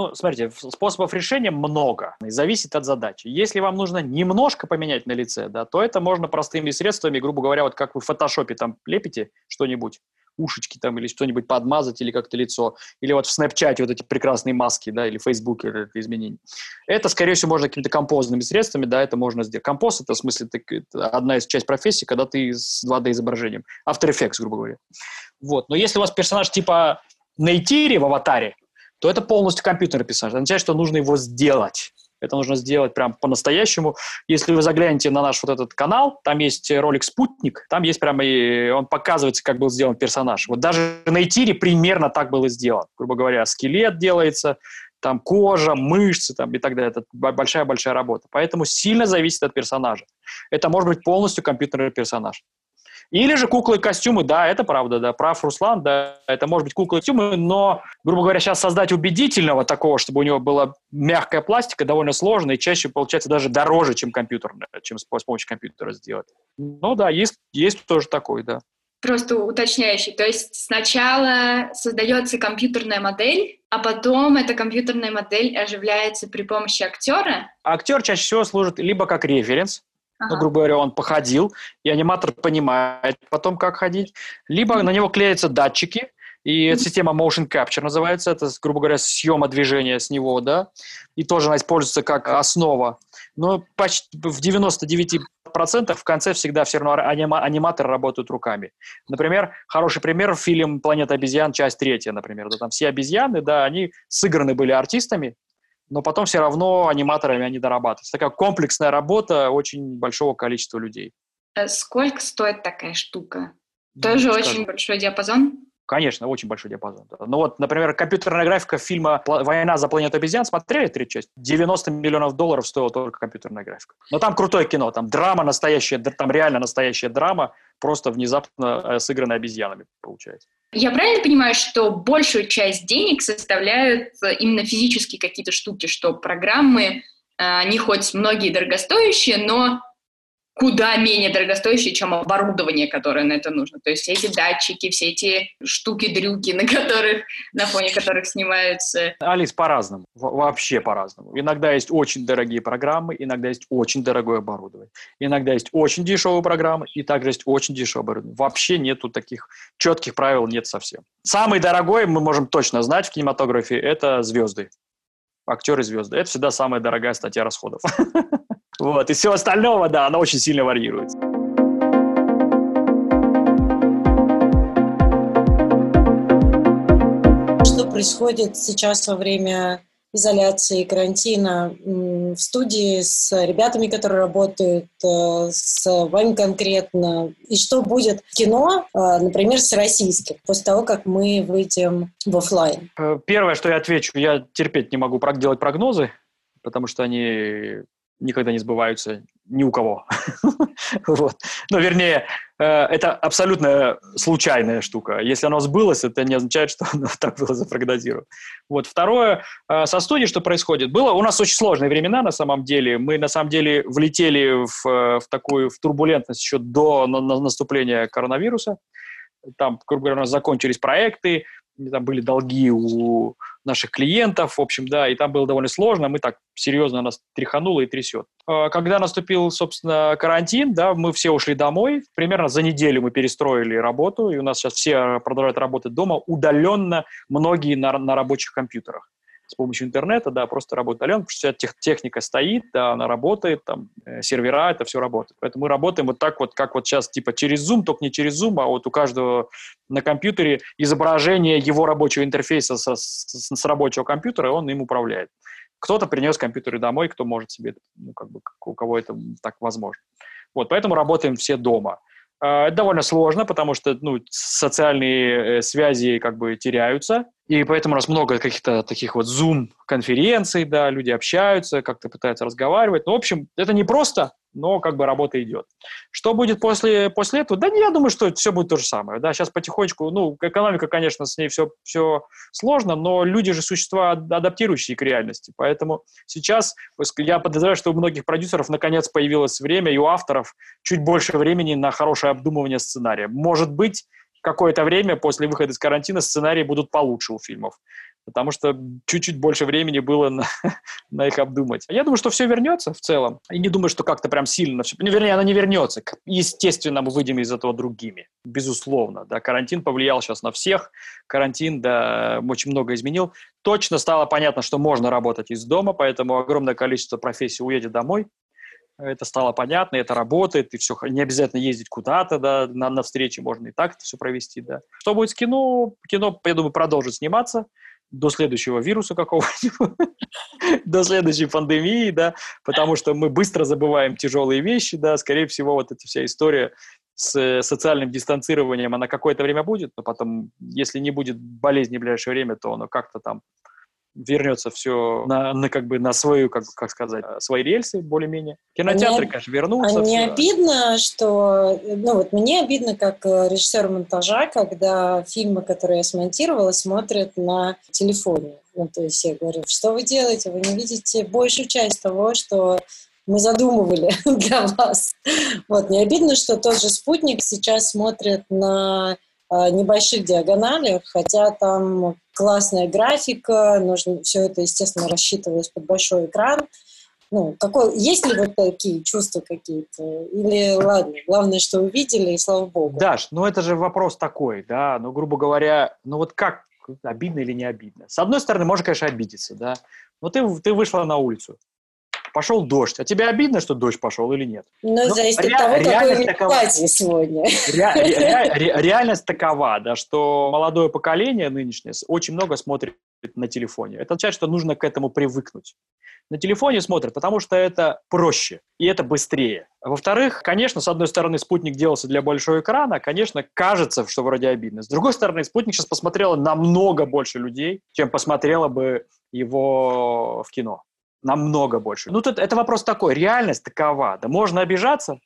Ну, смотрите, способов решения много, зависит от задачи. Если вам нужно немножко поменять на лице, да, то это можно простыми средствами, грубо говоря, вот как вы в фотошопе там лепите что-нибудь, ушечки там или что-нибудь подмазать или как-то лицо, или вот в Snapchat вот эти прекрасные маски, да, или в Facebook это изменение. Это, скорее всего, можно какими-то композными средствами, да, это можно сделать. Композ — это, в смысле, это одна из часть профессии, когда ты с 2D-изображением. After Effects, грубо говоря. Вот. Но если у вас персонаж типа Нейтири в аватаре, то это полностью компьютерный персонаж. Это означает, что нужно его сделать. Это нужно сделать прям по-настоящему. Если вы заглянете на наш вот этот канал, там есть ролик «Спутник», там есть прямо, и он показывается, как был сделан персонаж. Вот даже на Этире примерно так было сделано. Грубо говоря, скелет делается, там кожа, мышцы там, и так далее. Это большая-большая работа. Поэтому сильно зависит от персонажа. Это может быть полностью компьютерный персонаж. Или же куклы и костюмы, да, это правда, да, прав Руслан, да, это может быть куклы и костюмы, но, грубо говоря, сейчас создать убедительного такого, чтобы у него была мягкая пластика, довольно сложно и чаще получается даже дороже, чем компьютерная, чем с помощью компьютера сделать. Ну да, есть, есть тоже такой, да. Просто уточняющий. То есть сначала создается компьютерная модель, а потом эта компьютерная модель оживляется при помощи актера? Актер чаще всего служит либо как референс, ага. ну, грубо говоря, он походил, и аниматор понимает потом, как ходить, либо mm-hmm. на него клеятся датчики, и mm-hmm. система Motion Capture называется, это, грубо говоря, съема движения с него, да, и тоже она используется как основа. Но почти в 99% в конце всегда все равно анима- аниматоры работают руками. Например, хороший пример – фильм «Планета обезьян», часть третья, например. Да, там все обезьяны, да, они сыграны были артистами, но потом все равно аниматорами они дорабатываются. Такая комплексная работа очень большого количества людей. А сколько стоит такая штука? Тоже ну, очень большой диапазон? Конечно, очень большой диапазон. Ну вот, например, компьютерная графика фильма «Война за планету обезьян» смотрели третью часть? 90 миллионов долларов стоила только компьютерная графика. Но там крутое кино, там драма настоящая, там реально настоящая драма, просто внезапно э, сыгранная обезьянами получается. Я правильно понимаю, что большую часть денег составляют именно физические какие-то штуки, что программы, э, они хоть многие дорогостоящие, но куда менее дорогостоящие, чем оборудование, которое на это нужно. То есть все эти датчики, все эти штуки-дрюки, на которых, на фоне которых снимаются. Алис, по-разному. Вообще по-разному. Иногда есть очень дорогие программы, иногда есть очень дорогое оборудование. Иногда есть очень дешевые программы, и также есть очень дешевое оборудование. Вообще нету таких четких правил, нет совсем. Самый дорогой, мы можем точно знать в кинематографе, это звезды. Актеры звезды. Это всегда самая дорогая статья расходов. Вот, и все остального, да, оно очень сильно варьируется. Что происходит сейчас во время изоляции, карантина в студии с ребятами, которые работают, э, с вами конкретно, и что будет в кино, э, например, с российским, после того, как мы выйдем в офлайн? Э, первое, что я отвечу, я терпеть не могу делать прогнозы, потому что они никогда не сбываются ни у кого. вот. Ну, вернее, э, это абсолютно случайная штука. Если оно сбылось, это не означает, что оно так было запрогнозировано. Вот. Второе, э, со студией что происходит? Было у нас очень сложные времена на самом деле. Мы на самом деле влетели в, э, в такую в турбулентность еще до на, на наступления коронавируса. Там, грубо говоря, у нас закончились проекты, там были долги у наших клиентов, в общем, да, и там было довольно сложно, мы так серьезно нас тряхануло и трясет. А, когда наступил, собственно, карантин, да, мы все ушли домой, примерно за неделю мы перестроили работу, и у нас сейчас все продолжают работать дома удаленно, многие на, на рабочих компьютерах с помощью интернета, да, просто работает удаленно, потому что вся тех, техника стоит, да, она работает, там, э, сервера, это все работает. Поэтому мы работаем вот так вот, как вот сейчас, типа через Zoom, только не через Zoom, а вот у каждого на компьютере изображение его рабочего интерфейса со, с, с рабочего компьютера, он им управляет. Кто-то принес компьютеры домой, кто может себе, ну, как бы, у кого это так возможно. Вот, поэтому работаем все дома. А, это довольно сложно, потому что ну, социальные э, связи как бы теряются, и поэтому у нас много каких-то таких вот Zoom-конференций, да, люди общаются, как-то пытаются разговаривать. Ну, в общем, это не просто, но как бы работа идет. Что будет после, после этого? Да не, я думаю, что все будет то же самое. Да, сейчас потихонечку, ну, экономика, конечно, с ней все, все сложно, но люди же существа адаптирующие к реальности. Поэтому сейчас я подозреваю, что у многих продюсеров наконец появилось время, и у авторов чуть больше времени на хорошее обдумывание сценария. Может быть, какое-то время после выхода из карантина сценарии будут получше у фильмов потому что чуть-чуть больше времени было на, на их обдумать. Я думаю, что все вернется в целом, и не думаю, что как-то прям сильно все... Ну, вернее, оно не вернется. Естественно, мы выйдем из этого другими, безусловно. Да, карантин повлиял сейчас на всех, карантин, да, очень много изменил. Точно стало понятно, что можно работать из дома, поэтому огромное количество профессий уедет домой, это стало понятно, это работает, и все, не обязательно ездить куда-то, да, на, на встречи можно и так это все провести, да. Что будет с кино? Кино, я думаю, продолжит сниматься, до следующего вируса какого-нибудь, до следующей пандемии, да, потому что мы быстро забываем тяжелые вещи, да, скорее всего, вот эта вся история с э, социальным дистанцированием, она какое-то время будет, но потом, если не будет болезни в ближайшее время, то оно как-то там вернется все на, на как бы на свою, как, как сказать, свои рельсы более-менее. Кинотеатры, мне, конечно, вернутся. А не обидно, что... Ну вот мне обидно, как э, режиссер монтажа, когда фильмы, которые я смонтировала, смотрят на телефоне. Ну, то есть я говорю, что вы делаете? Вы не видите большую часть того, что мы задумывали для вас. Вот, не обидно, что тот же спутник сейчас смотрит на э, небольших диагоналях, хотя там классная графика, нужно все это, естественно, рассчитывалось под большой экран. Ну, какой, есть ли вот такие чувства какие-то? Или ладно, главное, что увидели, и слава богу. Даш, ну это же вопрос такой, да, ну, грубо говоря, ну вот как, обидно или не обидно? С одной стороны, можно, конечно, обидеться, да, но ты, ты вышла на улицу, пошел дождь. А тебе обидно, что дождь пошел или нет? Ну, ну зависит ре- от того, какое такова, платье сегодня. Ре- ре- ре- реальность такова, да, что молодое поколение нынешнее очень много смотрит на телефоне. Это означает, что нужно к этому привыкнуть. На телефоне смотрят, потому что это проще и это быстрее. Во-вторых, конечно, с одной стороны, спутник делался для большого экрана, конечно, кажется, что вроде обидно. С другой стороны, спутник сейчас посмотрела намного больше людей, чем посмотрела бы его в кино намного больше. Ну, тут это вопрос такой, реальность такова. Да можно обижаться,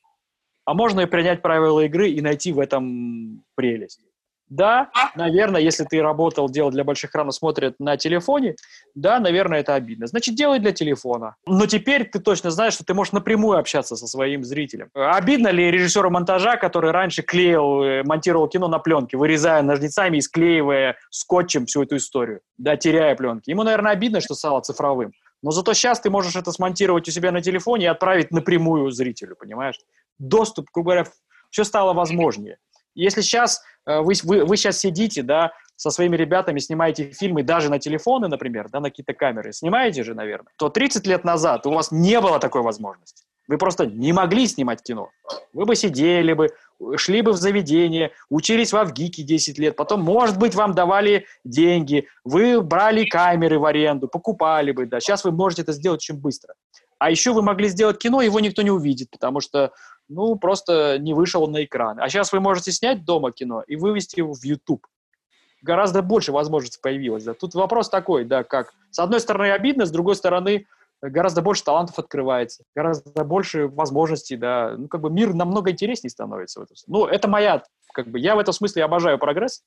а можно и принять правила игры и найти в этом прелесть. Да, наверное, если ты работал, делал для больших экранов, смотрят на телефоне, да, наверное, это обидно. Значит, делай для телефона. Но теперь ты точно знаешь, что ты можешь напрямую общаться со своим зрителем. Обидно ли режиссеру монтажа, который раньше клеил, э, монтировал кино на пленке, вырезая ножницами и склеивая скотчем всю эту историю, да, теряя пленки. Ему, наверное, обидно, что стало цифровым. Но зато сейчас ты можешь это смонтировать у себя на телефоне и отправить напрямую зрителю, понимаешь? Доступ, грубо говоря, все стало возможнее. Если сейчас э, вы, вы, вы сейчас сидите, да, со своими ребятами снимаете фильмы даже на телефоны, например, да, на какие-то камеры, снимаете же, наверное, то 30 лет назад у вас не было такой возможности. Вы просто не могли снимать кино. Вы бы сидели бы, шли бы в заведение, учились во ВГИКе 10 лет, потом, может быть, вам давали деньги, вы брали камеры в аренду, покупали бы, да. Сейчас вы можете это сделать очень быстро. А еще вы могли сделать кино, его никто не увидит, потому что, ну, просто не вышел на экран. А сейчас вы можете снять дома кино и вывести его в YouTube. Гораздо больше возможностей появилось. Да. Тут вопрос такой, да, как, с одной стороны, обидно, с другой стороны, гораздо больше талантов открывается, гораздо больше возможностей, да, ну, как бы мир намного интереснее становится. В этом. Ну, это моя, как бы, я в этом смысле обожаю прогресс,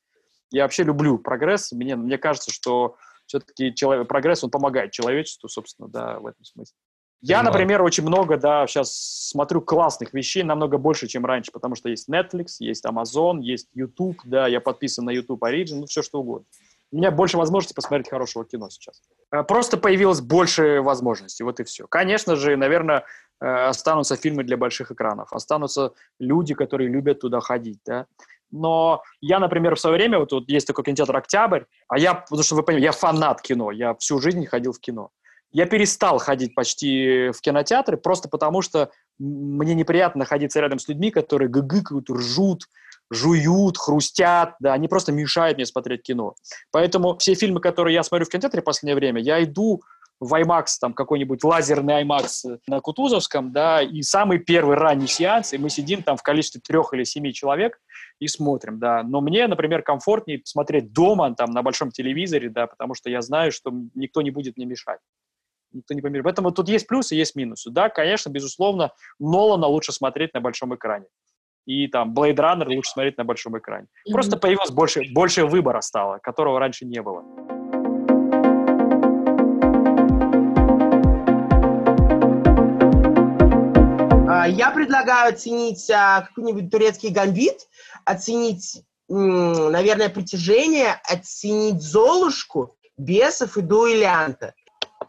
я вообще люблю прогресс, мне, мне кажется, что все-таки человек, прогресс, он помогает человечеству, собственно, да, в этом смысле. Я, например, очень много, да, сейчас смотрю классных вещей, намного больше, чем раньше, потому что есть Netflix, есть Amazon, есть YouTube, да, я подписан на YouTube Origin, ну, все что угодно у меня больше возможностей посмотреть хорошего кино сейчас. Э, просто появилось больше возможностей, вот и все. Конечно же, наверное, э, останутся фильмы для больших экранов, останутся люди, которые любят туда ходить, да. Но я, например, в свое время, вот, вот есть такой кинотеатр «Октябрь», а я, потому что вы понимаете, я фанат кино, я всю жизнь ходил в кино. Я перестал ходить почти в кинотеатры просто потому, что мне неприятно находиться рядом с людьми, которые гыгыкают, ржут, жуют, хрустят, да, они просто мешают мне смотреть кино. Поэтому все фильмы, которые я смотрю в кинотеатре в последнее время, я иду в IMAX, там какой-нибудь лазерный IMAX на Кутузовском, да, и самый первый ранний сеанс, и мы сидим там в количестве трех или семи человек и смотрим, да. Но мне, например, комфортнее смотреть дома, там, на большом телевизоре, да, потому что я знаю, что никто не будет мне мешать. Никто не помешает. Поэтому тут есть плюсы, есть минусы. Да, конечно, безусловно, Нолана лучше смотреть на большом экране и там Blade Runner лучше смотреть на большом экране. Mm-hmm. Просто появилось больше, больше выбора стало, которого раньше не было. А, я предлагаю оценить а, какой-нибудь турецкий гамбит, оценить, наверное, притяжение, оценить Золушку, бесов и дуэлянта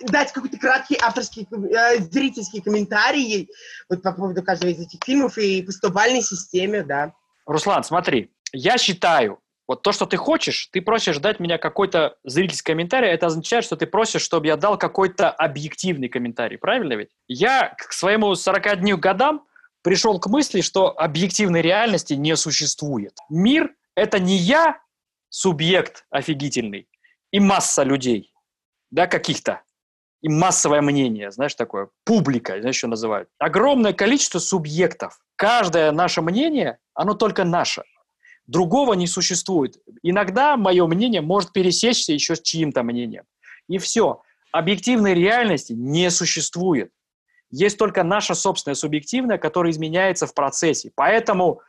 дать какой-то краткий авторский, э, зрительский комментарий вот по поводу каждого из этих фильмов и поступальной системе, да. Руслан, смотри, я считаю, вот то, что ты хочешь, ты просишь дать меня какой-то зрительский комментарий, это означает, что ты просишь, чтобы я дал какой-то объективный комментарий, правильно ведь? Я к своему 40 дню годам пришел к мысли, что объективной реальности не существует. Мир — это не я, субъект офигительный, и масса людей, да, каких-то и массовое мнение, знаешь, такое, публика, знаешь, что называют. Огромное количество субъектов. Каждое наше мнение, оно только наше. Другого не существует. Иногда мое мнение может пересечься еще с чьим-то мнением. И все. Объективной реальности не существует. Есть только наша собственная субъективная, которая изменяется в процессе. Поэтому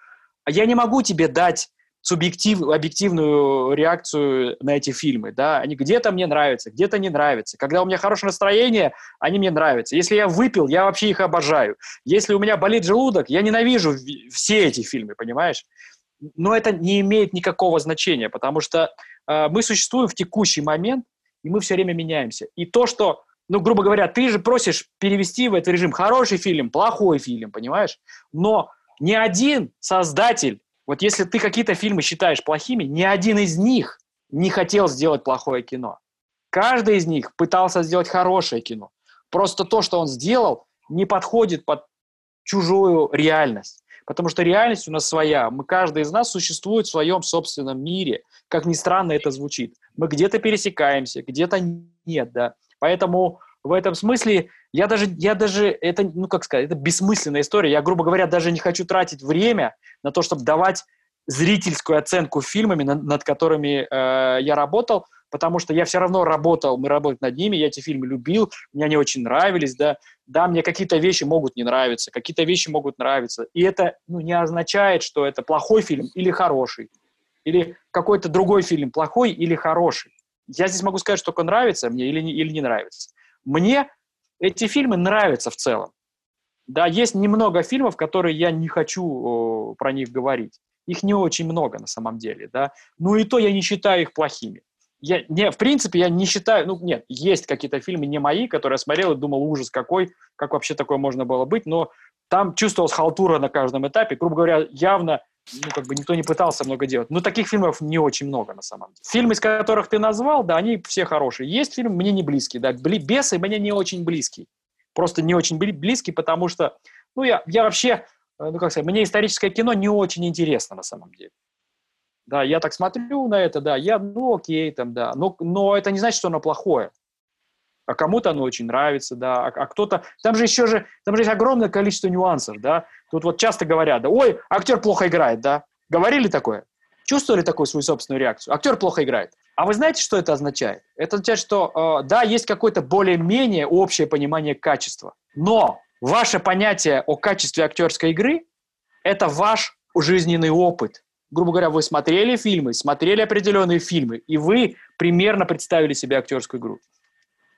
я не могу тебе дать субъектив, объективную реакцию на эти фильмы, да, они где-то мне нравятся, где-то не нравятся. Когда у меня хорошее настроение, они мне нравятся. Если я выпил, я вообще их обожаю. Если у меня болит желудок, я ненавижу все эти фильмы, понимаешь? Но это не имеет никакого значения, потому что э, мы существуем в текущий момент, и мы все время меняемся. И то, что, ну, грубо говоря, ты же просишь перевести в этот режим хороший фильм, плохой фильм, понимаешь? Но ни один создатель вот если ты какие-то фильмы считаешь плохими, ни один из них не хотел сделать плохое кино. Каждый из них пытался сделать хорошее кино. Просто то, что он сделал, не подходит под чужую реальность. Потому что реальность у нас своя. Мы, каждый из нас существует в своем собственном мире. Как ни странно это звучит. Мы где-то пересекаемся, где-то нет, да. Поэтому в этом смысле я даже, я даже, это, ну как сказать, это бессмысленная история. Я, грубо говоря, даже не хочу тратить время на то, чтобы давать зрительскую оценку фильмами, над, над которыми э, я работал, потому что я все равно работал, мы работали над ними, я эти фильмы любил, мне они очень нравились, да, да, мне какие-то вещи могут не нравиться, какие-то вещи могут нравиться, и это ну, не означает, что это плохой фильм или хороший, или какой-то другой фильм плохой или хороший. Я здесь могу сказать, что только нравится мне или не, или не нравится. Мне эти фильмы нравятся в целом. Да, есть немного фильмов, которые я не хочу о, про них говорить. Их не очень много на самом деле, да. Ну и то я не считаю их плохими. Я, не, в принципе, я не считаю, ну нет, есть какие-то фильмы не мои, которые я смотрел и думал, ужас какой, как вообще такое можно было быть, но там чувствовалась халтура на каждом этапе. Грубо говоря, явно ну, как бы никто не пытался много делать. Но таких фильмов не очень много, на самом деле. Фильмы, из которых ты назвал, да, они все хорошие. Есть фильм мне не близкий, да, «Бесы» мне не очень близкий. Просто не очень близкий, потому что, ну, я, я вообще, э, ну, как сказать, мне историческое кино не очень интересно, на самом деле. Да, я так смотрю на это, да, я, ну, окей, там, да, но, но это не значит, что оно плохое а кому-то оно очень нравится, да, а, а кто-то... Там же еще же, там же есть огромное количество нюансов, да. Тут вот часто говорят, да, ой, актер плохо играет, да. Говорили такое? Чувствовали такую свою собственную реакцию? Актер плохо играет. А вы знаете, что это означает? Это означает, что, э, да, есть какое-то более-менее общее понимание качества, но ваше понятие о качестве актерской игры – это ваш жизненный опыт. Грубо говоря, вы смотрели фильмы, смотрели определенные фильмы, и вы примерно представили себе актерскую игру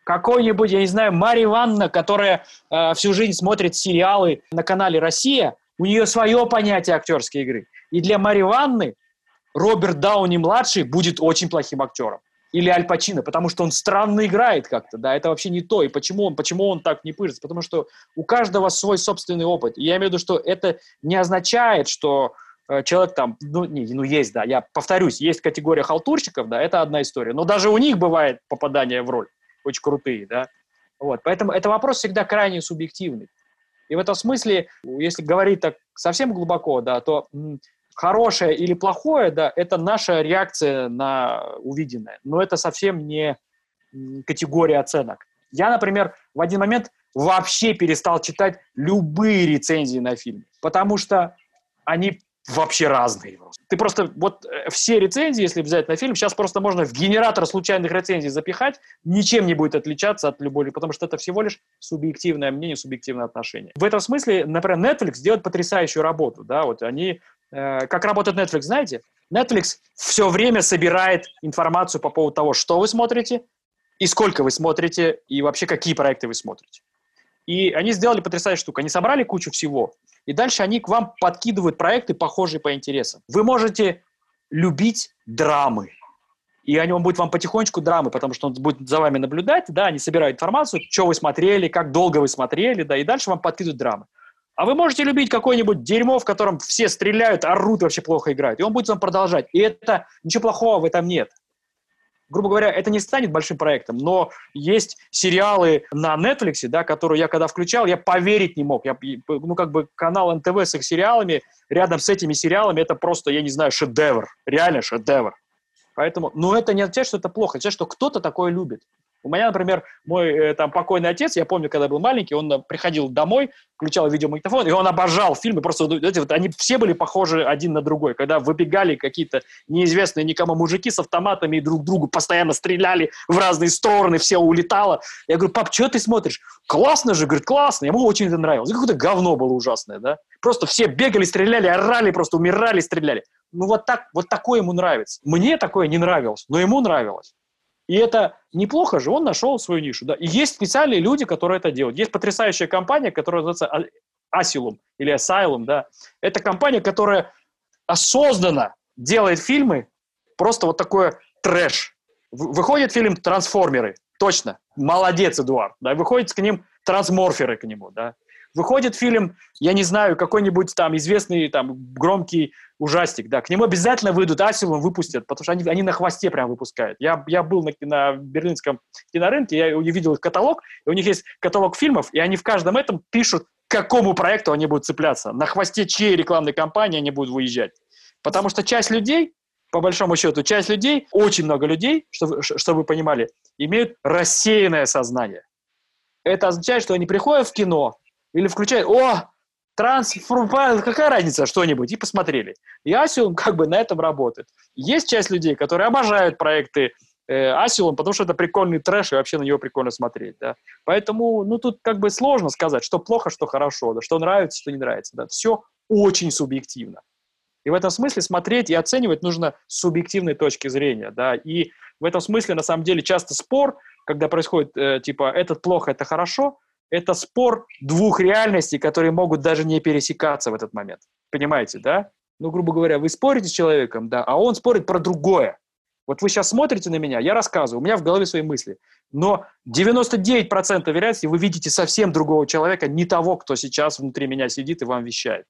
какой-нибудь, я не знаю, Мария Ивановна, которая э, всю жизнь смотрит сериалы на канале «Россия», у нее свое понятие актерской игры. И для Марии Ивановны Роберт Дауни-младший будет очень плохим актером. Или Аль Пачино, потому что он странно играет как-то, да, это вообще не то. И почему он, почему он так не пыжится? Потому что у каждого свой собственный опыт. И я имею в виду, что это не означает, что э, человек там, ну, не, ну есть, да, я повторюсь, есть категория халтурщиков, да, это одна история, но даже у них бывает попадание в роль очень крутые, да. Вот, поэтому это вопрос всегда крайне субъективный. И в этом смысле, если говорить так совсем глубоко, да, то хорошее или плохое, да, это наша реакция на увиденное. Но это совсем не категория оценок. Я, например, в один момент вообще перестал читать любые рецензии на фильм, потому что они вообще разные. Ты просто, вот э, все рецензии, если взять на фильм, сейчас просто можно в генератор случайных рецензий запихать, ничем не будет отличаться от любой, потому что это всего лишь субъективное мнение, субъективное отношение. В этом смысле, например, Netflix делает потрясающую работу, да, вот они, как работает Netflix, знаете? Netflix все время собирает информацию по поводу того, что вы смотрите, и сколько вы смотрите, и вообще какие проекты вы смотрите. И они сделали потрясающую штуку. Они собрали кучу всего, и дальше они к вам подкидывают проекты, похожие по интересам. Вы можете любить драмы, и они, он будет вам потихонечку драмы, потому что он будет за вами наблюдать, да, они собирают информацию, что вы смотрели, как долго вы смотрели, да, и дальше вам подкидывают драмы. А вы можете любить какое-нибудь дерьмо, в котором все стреляют, орут, вообще плохо играют, и он будет вам продолжать. И это ничего плохого в этом нет грубо говоря, это не станет большим проектом, но есть сериалы на Netflix, да, которые я когда включал, я поверить не мог. Я, ну, как бы канал НТВ с их сериалами, рядом с этими сериалами, это просто, я не знаю, шедевр. Реально шедевр. Поэтому, но это не означает, что это плохо, означает, что кто-то такое любит. У меня, например, мой э, там покойный отец, я помню, когда был маленький, он э, приходил домой, включал видеомагнитофон, и он обожал фильмы. Просто эти вот, они все были похожи один на другой. Когда выбегали какие-то неизвестные никому мужики с автоматами и друг другу постоянно стреляли в разные стороны, все улетало. Я говорю, пап, что ты смотришь? Классно же, говорит, классно. Ему очень это нравилось. Какое-то говно было ужасное, да? Просто все бегали, стреляли, орали, просто умирали, стреляли. Ну вот так, вот такое ему нравится. Мне такое не нравилось, но ему нравилось. И это неплохо же, он нашел свою нишу. Да. И есть специальные люди, которые это делают. Есть потрясающая компания, которая называется Asylum или Asylum. Да. Это компания, которая осознанно делает фильмы, просто вот такой трэш. Выходит фильм «Трансформеры», точно, молодец, Эдуард. Да. Выходит к ним трансморферы к нему, да. Выходит фильм, я не знаю, какой-нибудь там известный, там, громкий ужастик, да, к нему обязательно выйдут, Асилум выпустят, потому что они, они на хвосте прям выпускают. Я, я был на, на берлинском кинорынке, я увидел их каталог, и у них есть каталог фильмов, и они в каждом этом пишут, к какому проекту они будут цепляться, на хвосте чьей рекламной кампании они будут выезжать. Потому что часть людей, по большому счету, часть людей, очень много людей, чтобы, чтобы вы понимали, имеют рассеянное сознание. Это означает, что они приходят в кино, или включают, о, трансформайл, какая разница, что-нибудь, и посмотрели. И Асиум как бы на этом работает. Есть часть людей, которые обожают проекты э, потому что это прикольный трэш, и вообще на него прикольно смотреть, да. Поэтому, ну, тут как бы сложно сказать, что плохо, что хорошо, да, что нравится, что не нравится, да. Все очень субъективно. И в этом смысле смотреть и оценивать нужно с субъективной точки зрения, да. И в этом смысле, на самом деле, часто спор, когда происходит, э, типа, этот плохо, это хорошо – это спор двух реальностей, которые могут даже не пересекаться в этот момент. Понимаете, да? Ну, грубо говоря, вы спорите с человеком, да, а он спорит про другое. Вот вы сейчас смотрите на меня, я рассказываю, у меня в голове свои мысли. Но 99% вероятности вы видите совсем другого человека, не того, кто сейчас внутри меня сидит и вам вещает.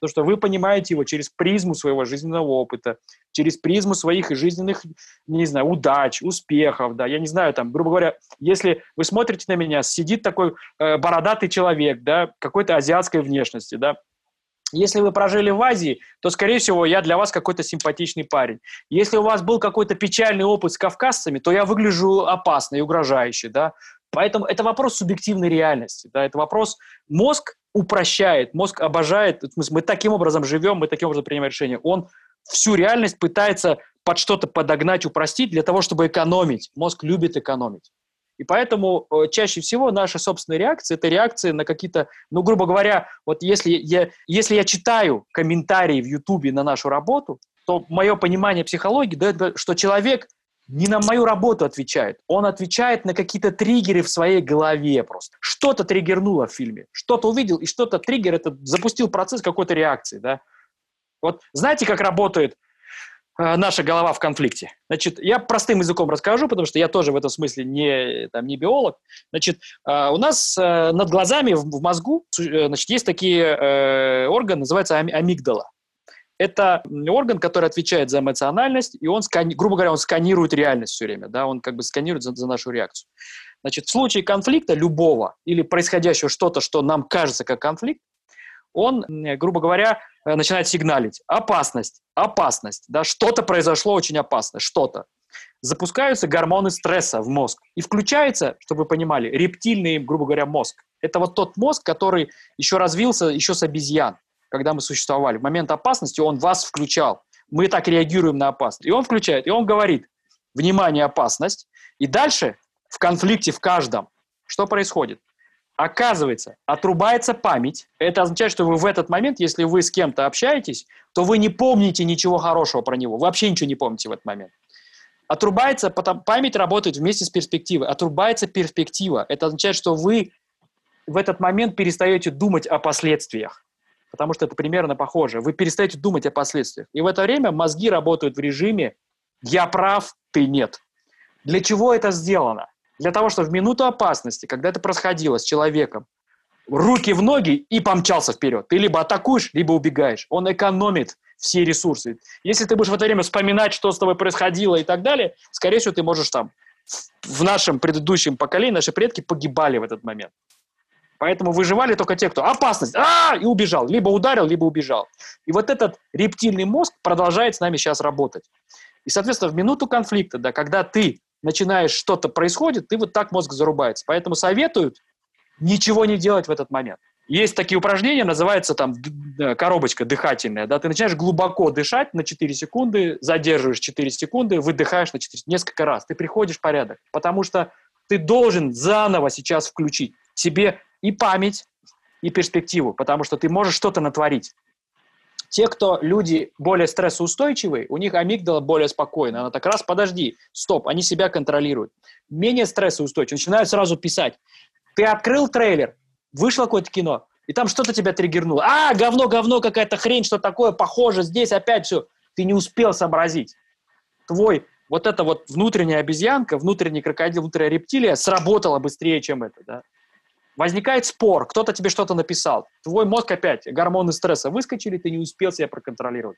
Потому что вы понимаете его через призму своего жизненного опыта, через призму своих жизненных, не знаю, удач, успехов, да, я не знаю, там, грубо говоря, если вы смотрите на меня, сидит такой э, бородатый человек, да, какой-то азиатской внешности, да, если вы прожили в Азии, то, скорее всего, я для вас какой-то симпатичный парень. Если у вас был какой-то печальный опыт с кавказцами, то я выгляжу опасно и угрожающе, да. Поэтому это вопрос субъективной реальности, да, это вопрос мозг упрощает, мозг обожает, мы таким образом живем, мы таким образом принимаем решения. Он всю реальность пытается под что-то подогнать, упростить для того, чтобы экономить. Мозг любит экономить. И поэтому э, чаще всего наши собственные реакции – это реакции на какие-то, ну, грубо говоря, вот если я, если я читаю комментарии в Ютубе на нашу работу, то мое понимание психологии дает, что человек не на мою работу отвечает. Он отвечает на какие-то триггеры в своей голове просто. Что-то триггернуло в фильме, что-то увидел, и что-то триггер это запустил процесс какой-то реакции, да. Вот знаете, как работает э, наша голова в конфликте? Значит, я простым языком расскажу, потому что я тоже в этом смысле не, там, не биолог. Значит, э, у нас э, над глазами в, в мозгу э, значит, есть такие э, органы, называются амигдала. Это орган, который отвечает за эмоциональность, и он, грубо говоря, он сканирует реальность все время, да, он как бы сканирует за, за нашу реакцию. Значит, в случае конфликта любого или происходящего что-то, что нам кажется как конфликт, он, грубо говоря, э, начинает сигналить. Опасность, опасность, да, что-то произошло очень опасно, что-то. Запускаются гормоны стресса в мозг. И включается, чтобы вы понимали, рептильный, грубо говоря, мозг. Это вот тот мозг, который еще развился еще с обезьян когда мы существовали. В момент опасности он вас включал. Мы так реагируем на опасность. И он включает, и он говорит, внимание, опасность. И дальше в конфликте в каждом что происходит? Оказывается, отрубается память. Это означает, что вы в этот момент, если вы с кем-то общаетесь, то вы не помните ничего хорошего про него. Вы вообще ничего не помните в этот момент. Отрубается, потом память работает вместе с перспективой. Отрубается перспектива. Это означает, что вы в этот момент перестаете думать о последствиях потому что это примерно похоже. Вы перестаете думать о последствиях. И в это время мозги работают в режиме «я прав, ты нет». Для чего это сделано? Для того, чтобы в минуту опасности, когда это происходило с человеком, руки в ноги и помчался вперед. Ты либо атакуешь, либо убегаешь. Он экономит все ресурсы. Если ты будешь в это время вспоминать, что с тобой происходило и так далее, скорее всего, ты можешь там в нашем предыдущем поколении наши предки погибали в этот момент. Поэтому выживали только те, кто опасность, а, и убежал. Либо ударил, либо убежал. И вот этот рептильный мозг продолжает с нами сейчас работать. И, соответственно, в минуту конфликта, да, когда ты начинаешь, что-то происходит, ты вот так мозг зарубается. Поэтому советуют ничего не делать в этот момент. Есть такие упражнения, называется там коробочка дыхательная, да, ты начинаешь глубоко дышать на 4 секунды, задерживаешь 4 секунды, выдыхаешь на 4 несколько раз, ты приходишь в порядок, потому что ты должен заново сейчас включить себе и память, и перспективу, потому что ты можешь что-то натворить. Те, кто люди более стрессоустойчивые, у них амигдала более спокойная. Она так раз, подожди, стоп, они себя контролируют. Менее стрессоустойчивые, начинают сразу писать. Ты открыл трейлер, вышло какое-то кино, и там что-то тебя триггернуло. А, говно, говно, какая-то хрень, что такое, похоже, здесь опять все. Ты не успел сообразить. Твой вот эта вот внутренняя обезьянка, внутренний крокодил, внутренняя рептилия сработала быстрее, чем это, да. Возникает спор, кто-то тебе что-то написал. Твой мозг опять, гормоны стресса выскочили, ты не успел себя проконтролировать.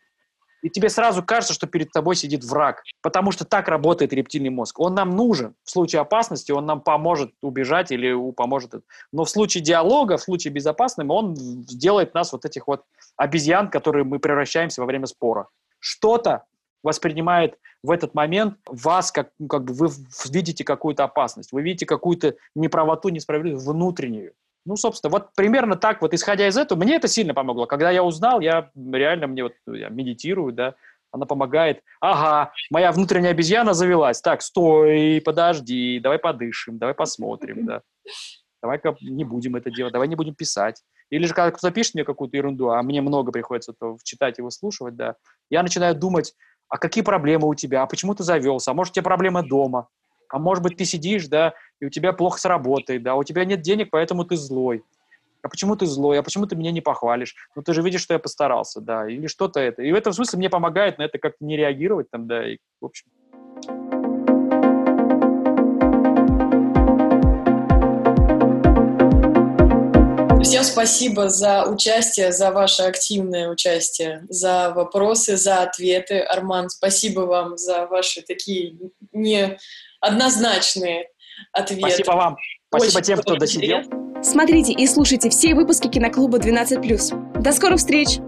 И тебе сразу кажется, что перед тобой сидит враг, потому что так работает рептильный мозг. Он нам нужен. В случае опасности он нам поможет убежать или поможет. Но в случае диалога, в случае безопасным, он сделает нас вот этих вот обезьян, которые мы превращаемся во время спора. Что-то воспринимает в этот момент вас, как, ну, как бы вы видите какую-то опасность, вы видите какую-то неправоту, несправедливость внутреннюю. Ну, собственно, вот примерно так, вот исходя из этого, мне это сильно помогло. Когда я узнал, я реально, мне вот, я медитирую, да, она помогает. Ага, моя внутренняя обезьяна завелась. Так, стой, подожди, давай подышим, давай посмотрим, да. Давай-ка не будем это делать, давай не будем писать. Или же, когда кто-то пишет мне какую-то ерунду, а мне много приходится то читать и выслушивать, да, я начинаю думать, а какие проблемы у тебя, а почему ты завелся, а может у тебя проблемы дома, а может быть ты сидишь, да, и у тебя плохо с работой, да, у тебя нет денег, поэтому ты злой. А почему ты злой? А почему ты меня не похвалишь? Ну, ты же видишь, что я постарался, да, или что-то это. И в этом смысле мне помогает на это как-то не реагировать там, да, и, в общем. Всем спасибо за участие, за ваше активное участие, за вопросы, за ответы. Арман, спасибо вам за ваши такие неоднозначные ответы. Спасибо вам. Спасибо Очень тем, кто досидел. Смотрите и слушайте все выпуски киноклуба 12+. До скорых встреч!